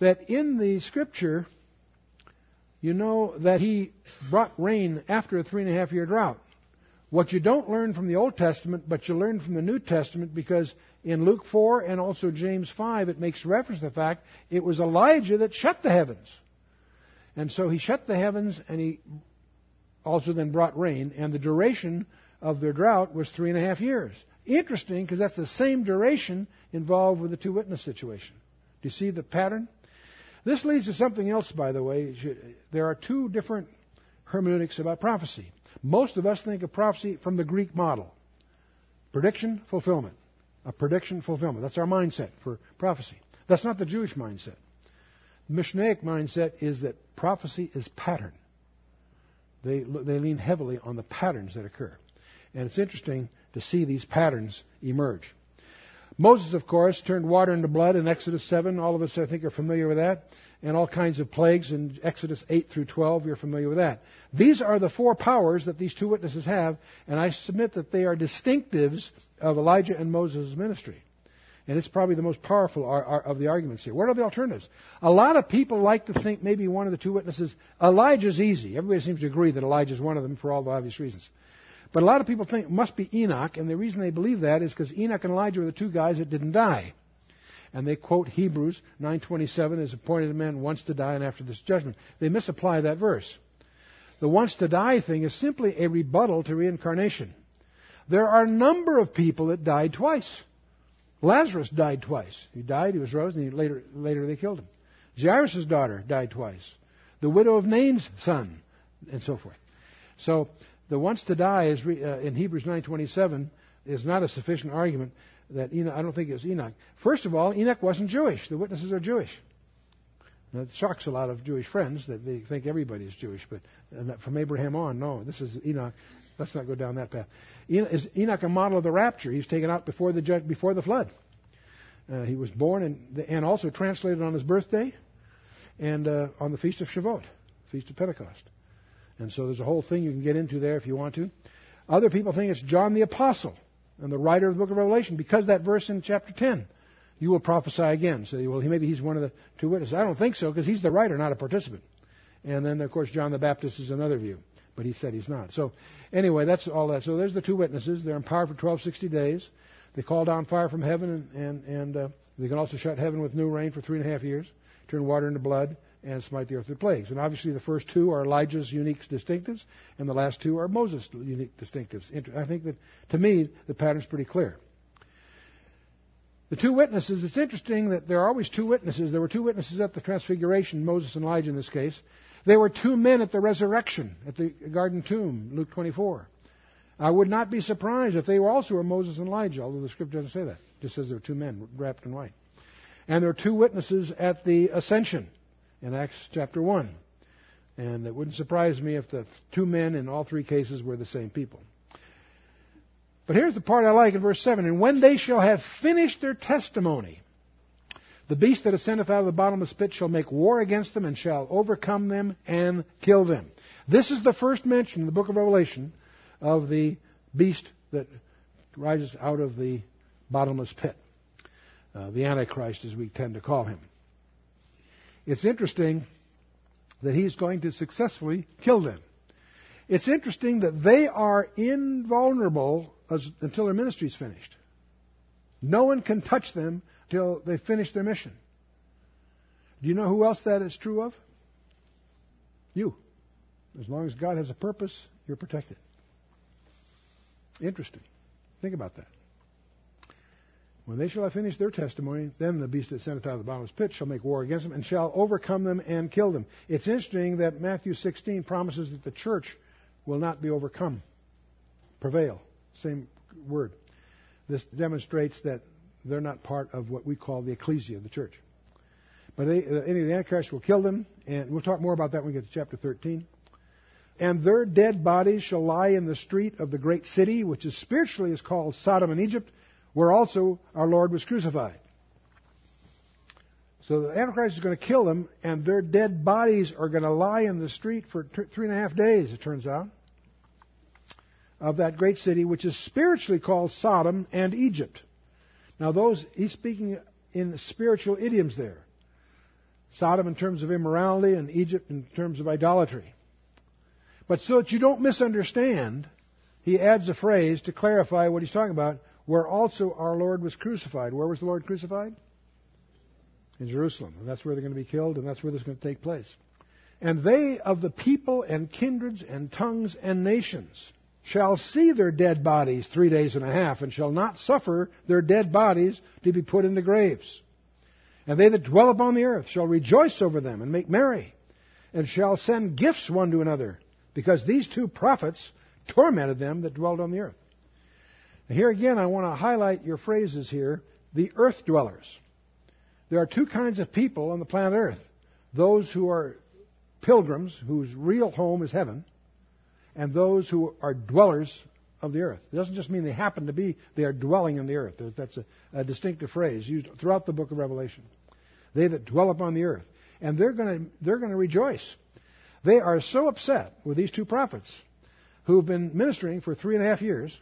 that in the scripture, you know that he brought rain after a three and a half year drought. What you don't learn from the Old Testament, but you learn from the New Testament because in Luke 4 and also James 5, it makes reference to the fact it was Elijah that shut the heavens. And so he shut the heavens and he also then brought rain, and the duration of their drought was three and a half years. Interesting because that's the same duration involved with the two witness situation. Do you see the pattern? This leads to something else, by the way. There are two different hermeneutics about prophecy. Most of us think of prophecy from the Greek model prediction, fulfillment. A prediction, fulfillment. That's our mindset for prophecy. That's not the Jewish mindset. The Mishnaic mindset is that prophecy is pattern. They, they lean heavily on the patterns that occur. And it's interesting to see these patterns emerge. Moses, of course, turned water into blood in Exodus 7. All of us, I think, are familiar with that. And all kinds of plagues in Exodus 8 through 12. You're familiar with that. These are the four powers that these two witnesses have, and I submit that they are distinctives of Elijah and Moses' ministry. And it's probably the most powerful of the arguments here. What are the alternatives? A lot of people like to think maybe one of the two witnesses, Elijah's easy. Everybody seems to agree that Elijah's one of them for all the obvious reasons. But a lot of people think it must be Enoch, and the reason they believe that is because Enoch and Elijah were the two guys that didn't die. And they quote Hebrews 9:27 as appointed a man once to die and after this judgment. They misapply that verse. The once to die thing is simply a rebuttal to reincarnation. There are a number of people that died twice. Lazarus died twice. He died, he was rose, and later, later they killed him. Jairus' daughter died twice. The widow of Nain's son, and so forth. So the once to die is re, uh, in Hebrews 9:27 is not a sufficient argument that Enoch. I don't think it was Enoch. First of all, Enoch wasn't Jewish. The witnesses are Jewish. Now, it shocks a lot of Jewish friends that they think everybody is Jewish, but from Abraham on, no. This is Enoch. Let's not go down that path. Enoch, Is Enoch a model of the rapture? He's taken out before the before the flood. Uh, he was born and, and also translated on his birthday and uh, on the feast of Shavuot, feast of Pentecost. And so there's a whole thing you can get into there if you want to. Other people think it's John the Apostle and the writer of the book of Revelation because that verse in chapter 10. You will prophesy again. So, well, maybe he's one of the two witnesses. I don't think so because he's the writer, not a participant. And then, of course, John the Baptist is another view but he said he's not. So, anyway, that's all that. So, there's the two witnesses. They're empowered for 1260 days. They call down fire from heaven, and, and, and uh, they can also shut heaven with new rain for three and a half years, turn water into blood, and smite the earth with plagues. And obviously, the first two are Elijah's unique distinctives, and the last two are Moses' unique distinctives. I think that, to me, the pattern's pretty clear. The two witnesses, it's interesting that there are always two witnesses. There were two witnesses at the Transfiguration, Moses and Elijah in this case. There were two men at the resurrection at the garden tomb, Luke 24. I would not be surprised if they were also were Moses and Elijah, although the scripture doesn't say that. It just says there were two men wrapped in white. And there are two witnesses at the ascension in Acts chapter 1. And it wouldn't surprise me if the two men in all three cases were the same people. But here's the part I like in verse 7 And when they shall have finished their testimony, the beast that ascendeth out of the bottomless pit shall make war against them and shall overcome them and kill them. This is the first mention in the book of Revelation of the beast that rises out of the bottomless pit. Uh, the Antichrist, as we tend to call him. It's interesting that he's going to successfully kill them. It's interesting that they are invulnerable as, until their ministry is finished. No one can touch them till they finish their mission. Do you know who else that is true of? You. As long as God has a purpose, you're protected. Interesting. Think about that. When they shall have finished their testimony, then the beast that sent out of the bottomless pit shall make war against them and shall overcome them and kill them. It's interesting that Matthew 16 promises that the church will not be overcome, prevail. Same word. This demonstrates that they're not part of what we call the ecclesia, the church. But they, uh, any of the Antichrist will kill them, and we'll talk more about that when we get to chapter 13. And their dead bodies shall lie in the street of the great city, which is spiritually is called Sodom and Egypt, where also our Lord was crucified. So the Antichrist is going to kill them, and their dead bodies are going to lie in the street for three and a half days, it turns out, of that great city, which is spiritually called Sodom and Egypt. Now, those, he's speaking in spiritual idioms there. Sodom in terms of immorality, and Egypt in terms of idolatry. But so that you don't misunderstand, he adds a phrase to clarify what he's talking about where also our Lord was crucified. Where was the Lord crucified? In Jerusalem. And that's where they're going to be killed, and that's where this is going to take place. And they of the people and kindreds and tongues and nations shall see their dead bodies three days and a half, and shall not suffer their dead bodies to be put in the graves. And they that dwell upon the earth shall rejoice over them and make merry, and shall send gifts one to another, because these two prophets tormented them that dwelled on the earth. Here again, I want to highlight your phrases here the earth dwellers. There are two kinds of people on the planet Earth those who are pilgrims, whose real home is heaven, and those who are dwellers of the earth. It doesn't just mean they happen to be, they are dwelling in the earth. That's a, a distinctive phrase used throughout the book of Revelation. They that dwell upon the earth. And they're going to, they're going to rejoice. They are so upset with these two prophets who've been ministering for three and a half years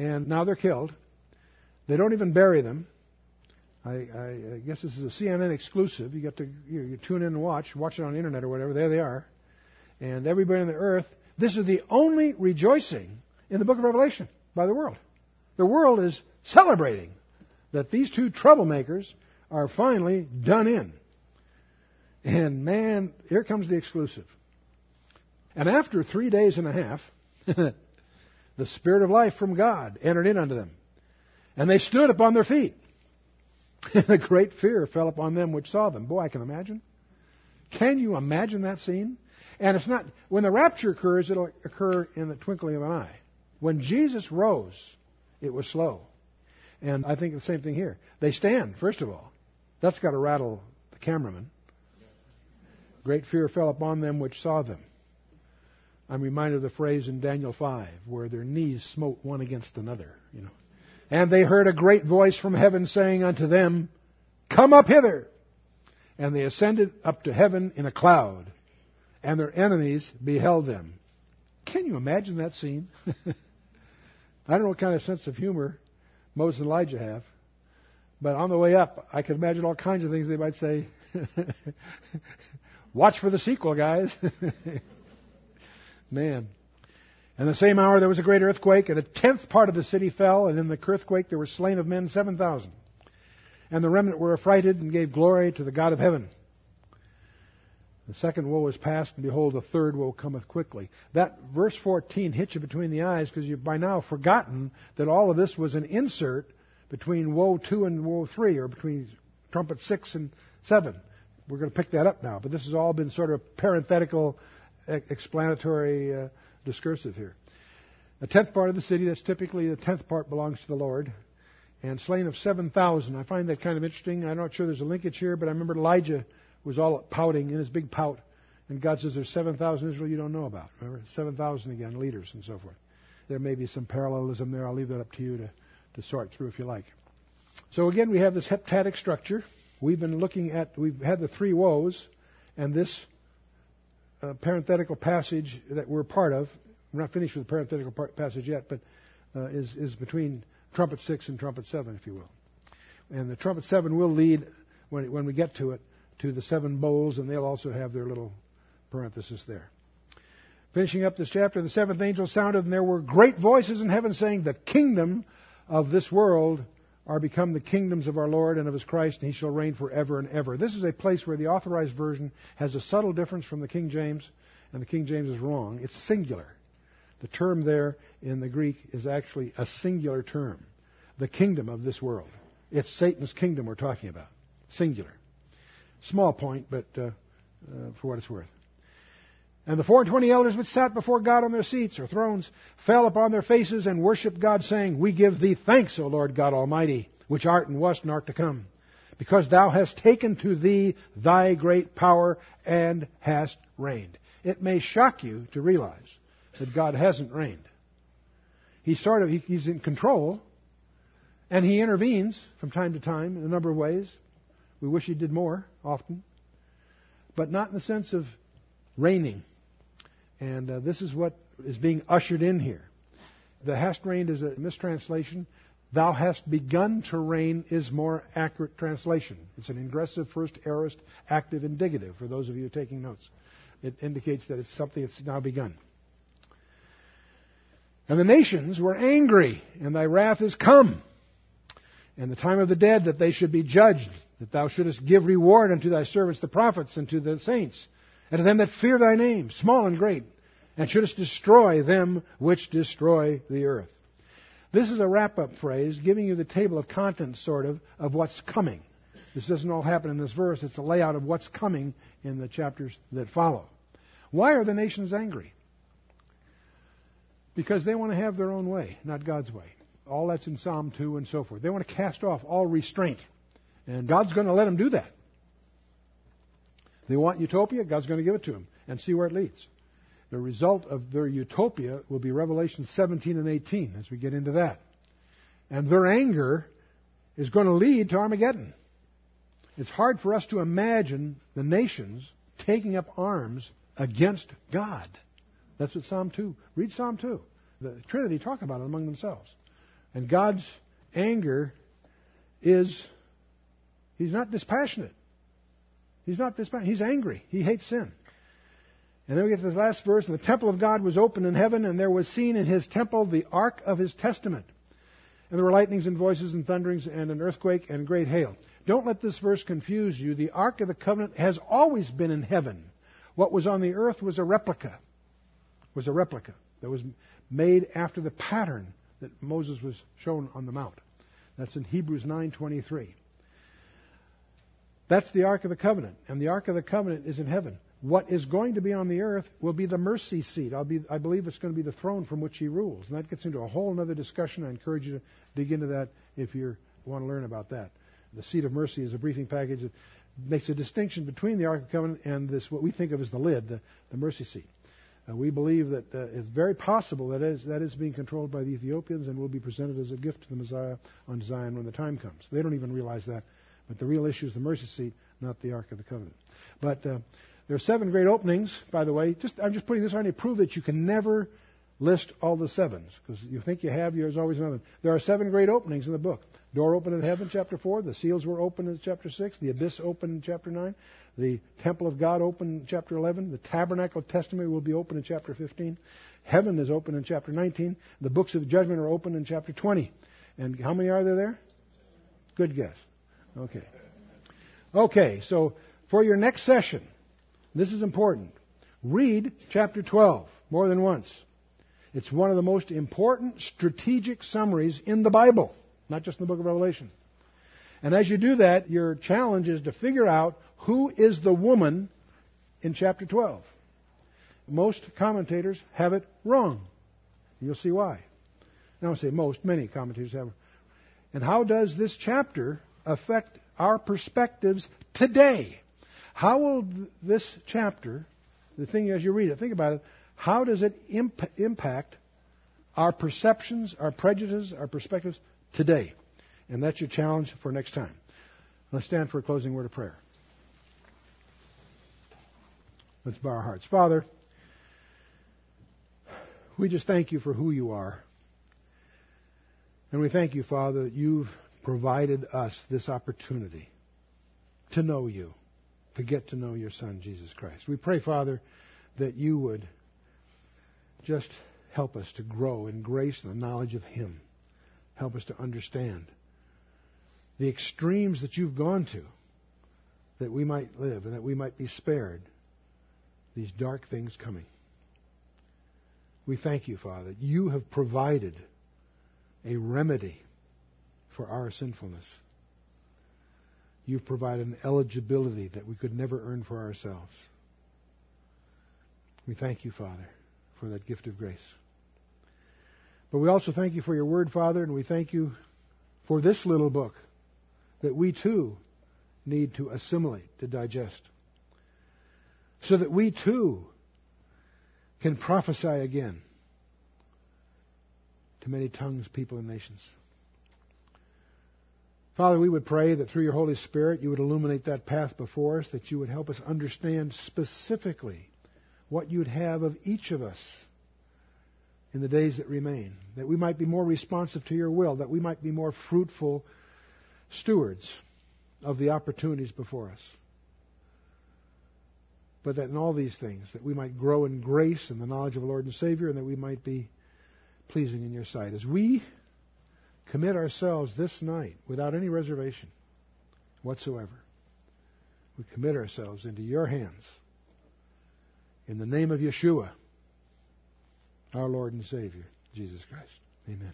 and now they're killed. They don't even bury them. I, I, I guess this is a CNN exclusive. You got to you, you tune in and watch, watch it on the internet or whatever. There they are, and everybody on the earth. This is the only rejoicing in the Book of Revelation by the world. The world is celebrating that these two troublemakers are finally done in. And man, here comes the exclusive. And after three days and a half, the Spirit of life from God entered in unto them. And they stood upon their feet. And a great fear fell upon them which saw them. Boy, I can imagine. Can you imagine that scene? And it's not, when the rapture occurs, it'll occur in the twinkling of an eye. When Jesus rose, it was slow. And I think the same thing here. They stand, first of all. That's got to rattle the cameraman. Great fear fell upon them which saw them. I'm reminded of the phrase in Daniel 5 where their knees smote one against another, you know. And they heard a great voice from heaven saying unto them, Come up hither. And they ascended up to heaven in a cloud, and their enemies beheld them. Can you imagine that scene? I don't know what kind of sense of humor Moses and Elijah have, but on the way up, I could imagine all kinds of things they might say. Watch for the sequel, guys. Man. And the same hour there was a great earthquake, and a tenth part of the city fell, and in the earthquake there were slain of men seven thousand. And the remnant were affrighted and gave glory to the God of heaven. The second woe is past, and behold, the third woe cometh quickly. That verse 14 hits you between the eyes because you've by now forgotten that all of this was an insert between woe 2 and woe 3, or between trumpet 6 and 7. We're going to pick that up now, but this has all been sort of parenthetical explanatory uh, discursive here. The tenth part of the city, that's typically the tenth part belongs to the Lord. And slain of 7,000. I find that kind of interesting. I'm not sure there's a linkage here, but I remember Elijah was all pouting in his big pout. And God says there's 7,000 Israel you don't know about. Remember? 7,000 again, leaders and so forth. There may be some parallelism there. I'll leave that up to you to, to sort through if you like. So again, we have this heptadic structure. We've been looking at, we've had the three woes, and this uh, parenthetical passage that we're part of we're not finished with the parenthetical part, passage yet, but uh, is, is between trumpet 6 and trumpet 7, if you will. And the trumpet 7 will lead, when, when we get to it, to the seven bowls, and they'll also have their little parenthesis there. Finishing up this chapter, the seventh angel sounded, and there were great voices in heaven saying, The kingdom of this world are become the kingdoms of our Lord and of his Christ, and he shall reign forever and ever. This is a place where the authorized version has a subtle difference from the King James, and the King James is wrong. It's singular. The term there in the Greek is actually a singular term. The kingdom of this world. It's Satan's kingdom we're talking about. Singular. Small point, but uh, uh, for what it's worth. And the four and twenty elders which sat before God on their seats or thrones fell upon their faces and worshipped God, saying, We give thee thanks, O Lord God Almighty, which art and wast and art to come, because thou hast taken to thee thy great power and hast reigned. It may shock you to realize that God hasn't reigned. He's sort of, he's in control, and he intervenes from time to time in a number of ways. We wish he did more often, but not in the sense of reigning. And uh, this is what is being ushered in here. The hast reigned is a mistranslation. Thou hast begun to reign is more accurate translation. It's an ingressive first aorist active indicative for those of you taking notes. It indicates that it's something that's now begun. And the nations were angry, and thy wrath is come. And the time of the dead that they should be judged, that thou shouldest give reward unto thy servants the prophets and to the saints and to them that fear thy name, small and great, and shouldest destroy them which destroy the earth. This is a wrap up phrase giving you the table of contents, sort of, of what's coming. This doesn't all happen in this verse, it's a layout of what's coming in the chapters that follow. Why are the nations angry? Because they want to have their own way, not God's way. All that's in Psalm 2 and so forth. They want to cast off all restraint. And God's going to let them do that. They want utopia, God's going to give it to them and see where it leads. The result of their utopia will be Revelation 17 and 18 as we get into that. And their anger is going to lead to Armageddon. It's hard for us to imagine the nations taking up arms against God. That's what Psalm 2. Read Psalm 2. The Trinity talk about it among themselves. And God's anger is, He's not dispassionate. He's not despairing. He's angry. He hates sin. And then we get to the last verse. And the temple of God was opened in heaven, and there was seen in his temple the ark of his testament. And there were lightnings and voices and thunderings and an earthquake and great hail. Don't let this verse confuse you. The ark of the covenant has always been in heaven. What was on the earth was a replica. Was a replica that was made after the pattern that Moses was shown on the mount. That's in Hebrews 9:23. That's the Ark of the Covenant, and the Ark of the Covenant is in heaven. What is going to be on the earth will be the mercy seat. Be, i believe it's going to be the throne from which he rules. And that gets into a whole other discussion. I encourage you to dig into that if you want to learn about that. The seat of mercy is a briefing package that makes a distinction between the Ark of the Covenant and this, what we think of as the lid, the, the mercy seat. Uh, we believe that uh, it's very possible that is, that is being controlled by the Ethiopians and will be presented as a gift to the Messiah on Zion when the time comes. They don't even realize that but the real issue is the mercy seat, not the Ark of the Covenant. But uh, there are seven great openings, by the way. Just I'm just putting this on to prove that you can never list all the sevens because you think you have. There's always another. There are seven great openings in the book. Door opened in heaven, chapter four. The seals were opened in chapter six. The abyss opened in chapter nine. The temple of God opened in chapter eleven. The tabernacle of testimony will be open in chapter fifteen. Heaven is open in chapter nineteen. The books of judgment are open in chapter twenty. And how many are there there? Good guess. Okay. Okay, so for your next session, this is important. Read chapter 12 more than once. It's one of the most important strategic summaries in the Bible, not just in the book of Revelation. And as you do that, your challenge is to figure out who is the woman in chapter 12. Most commentators have it wrong. You'll see why. Now I say most, many commentators have. And how does this chapter affect our perspectives today. How will this chapter, the thing as you read it, think about it, how does it imp- impact our perceptions, our prejudices, our perspectives today? And that's your challenge for next time. Let's stand for a closing word of prayer. Let's bow our hearts. Father, We just thank you for who you are. And we thank you, Father, that you've provided us this opportunity to know you, to get to know your Son, Jesus Christ. We pray, Father, that you would just help us to grow in grace and the knowledge of Him. Help us to understand the extremes that you've gone to that we might live and that we might be spared these dark things coming. We thank you, Father. You have provided a remedy for our sinfulness. You've provided an eligibility that we could never earn for ourselves. We thank you, Father, for that gift of grace. But we also thank you for your word, Father, and we thank you for this little book that we too need to assimilate, to digest, so that we too can prophesy again to many tongues, people, and nations. Father, we would pray that through your Holy Spirit you would illuminate that path before us, that you would help us understand specifically what you'd have of each of us in the days that remain, that we might be more responsive to your will, that we might be more fruitful stewards of the opportunities before us. But that in all these things, that we might grow in grace and the knowledge of the Lord and Savior, and that we might be pleasing in your sight. As we commit ourselves this night without any reservation whatsoever, we commit ourselves into your hands. In the name of Yeshua, our Lord and Savior, Jesus Christ. Amen.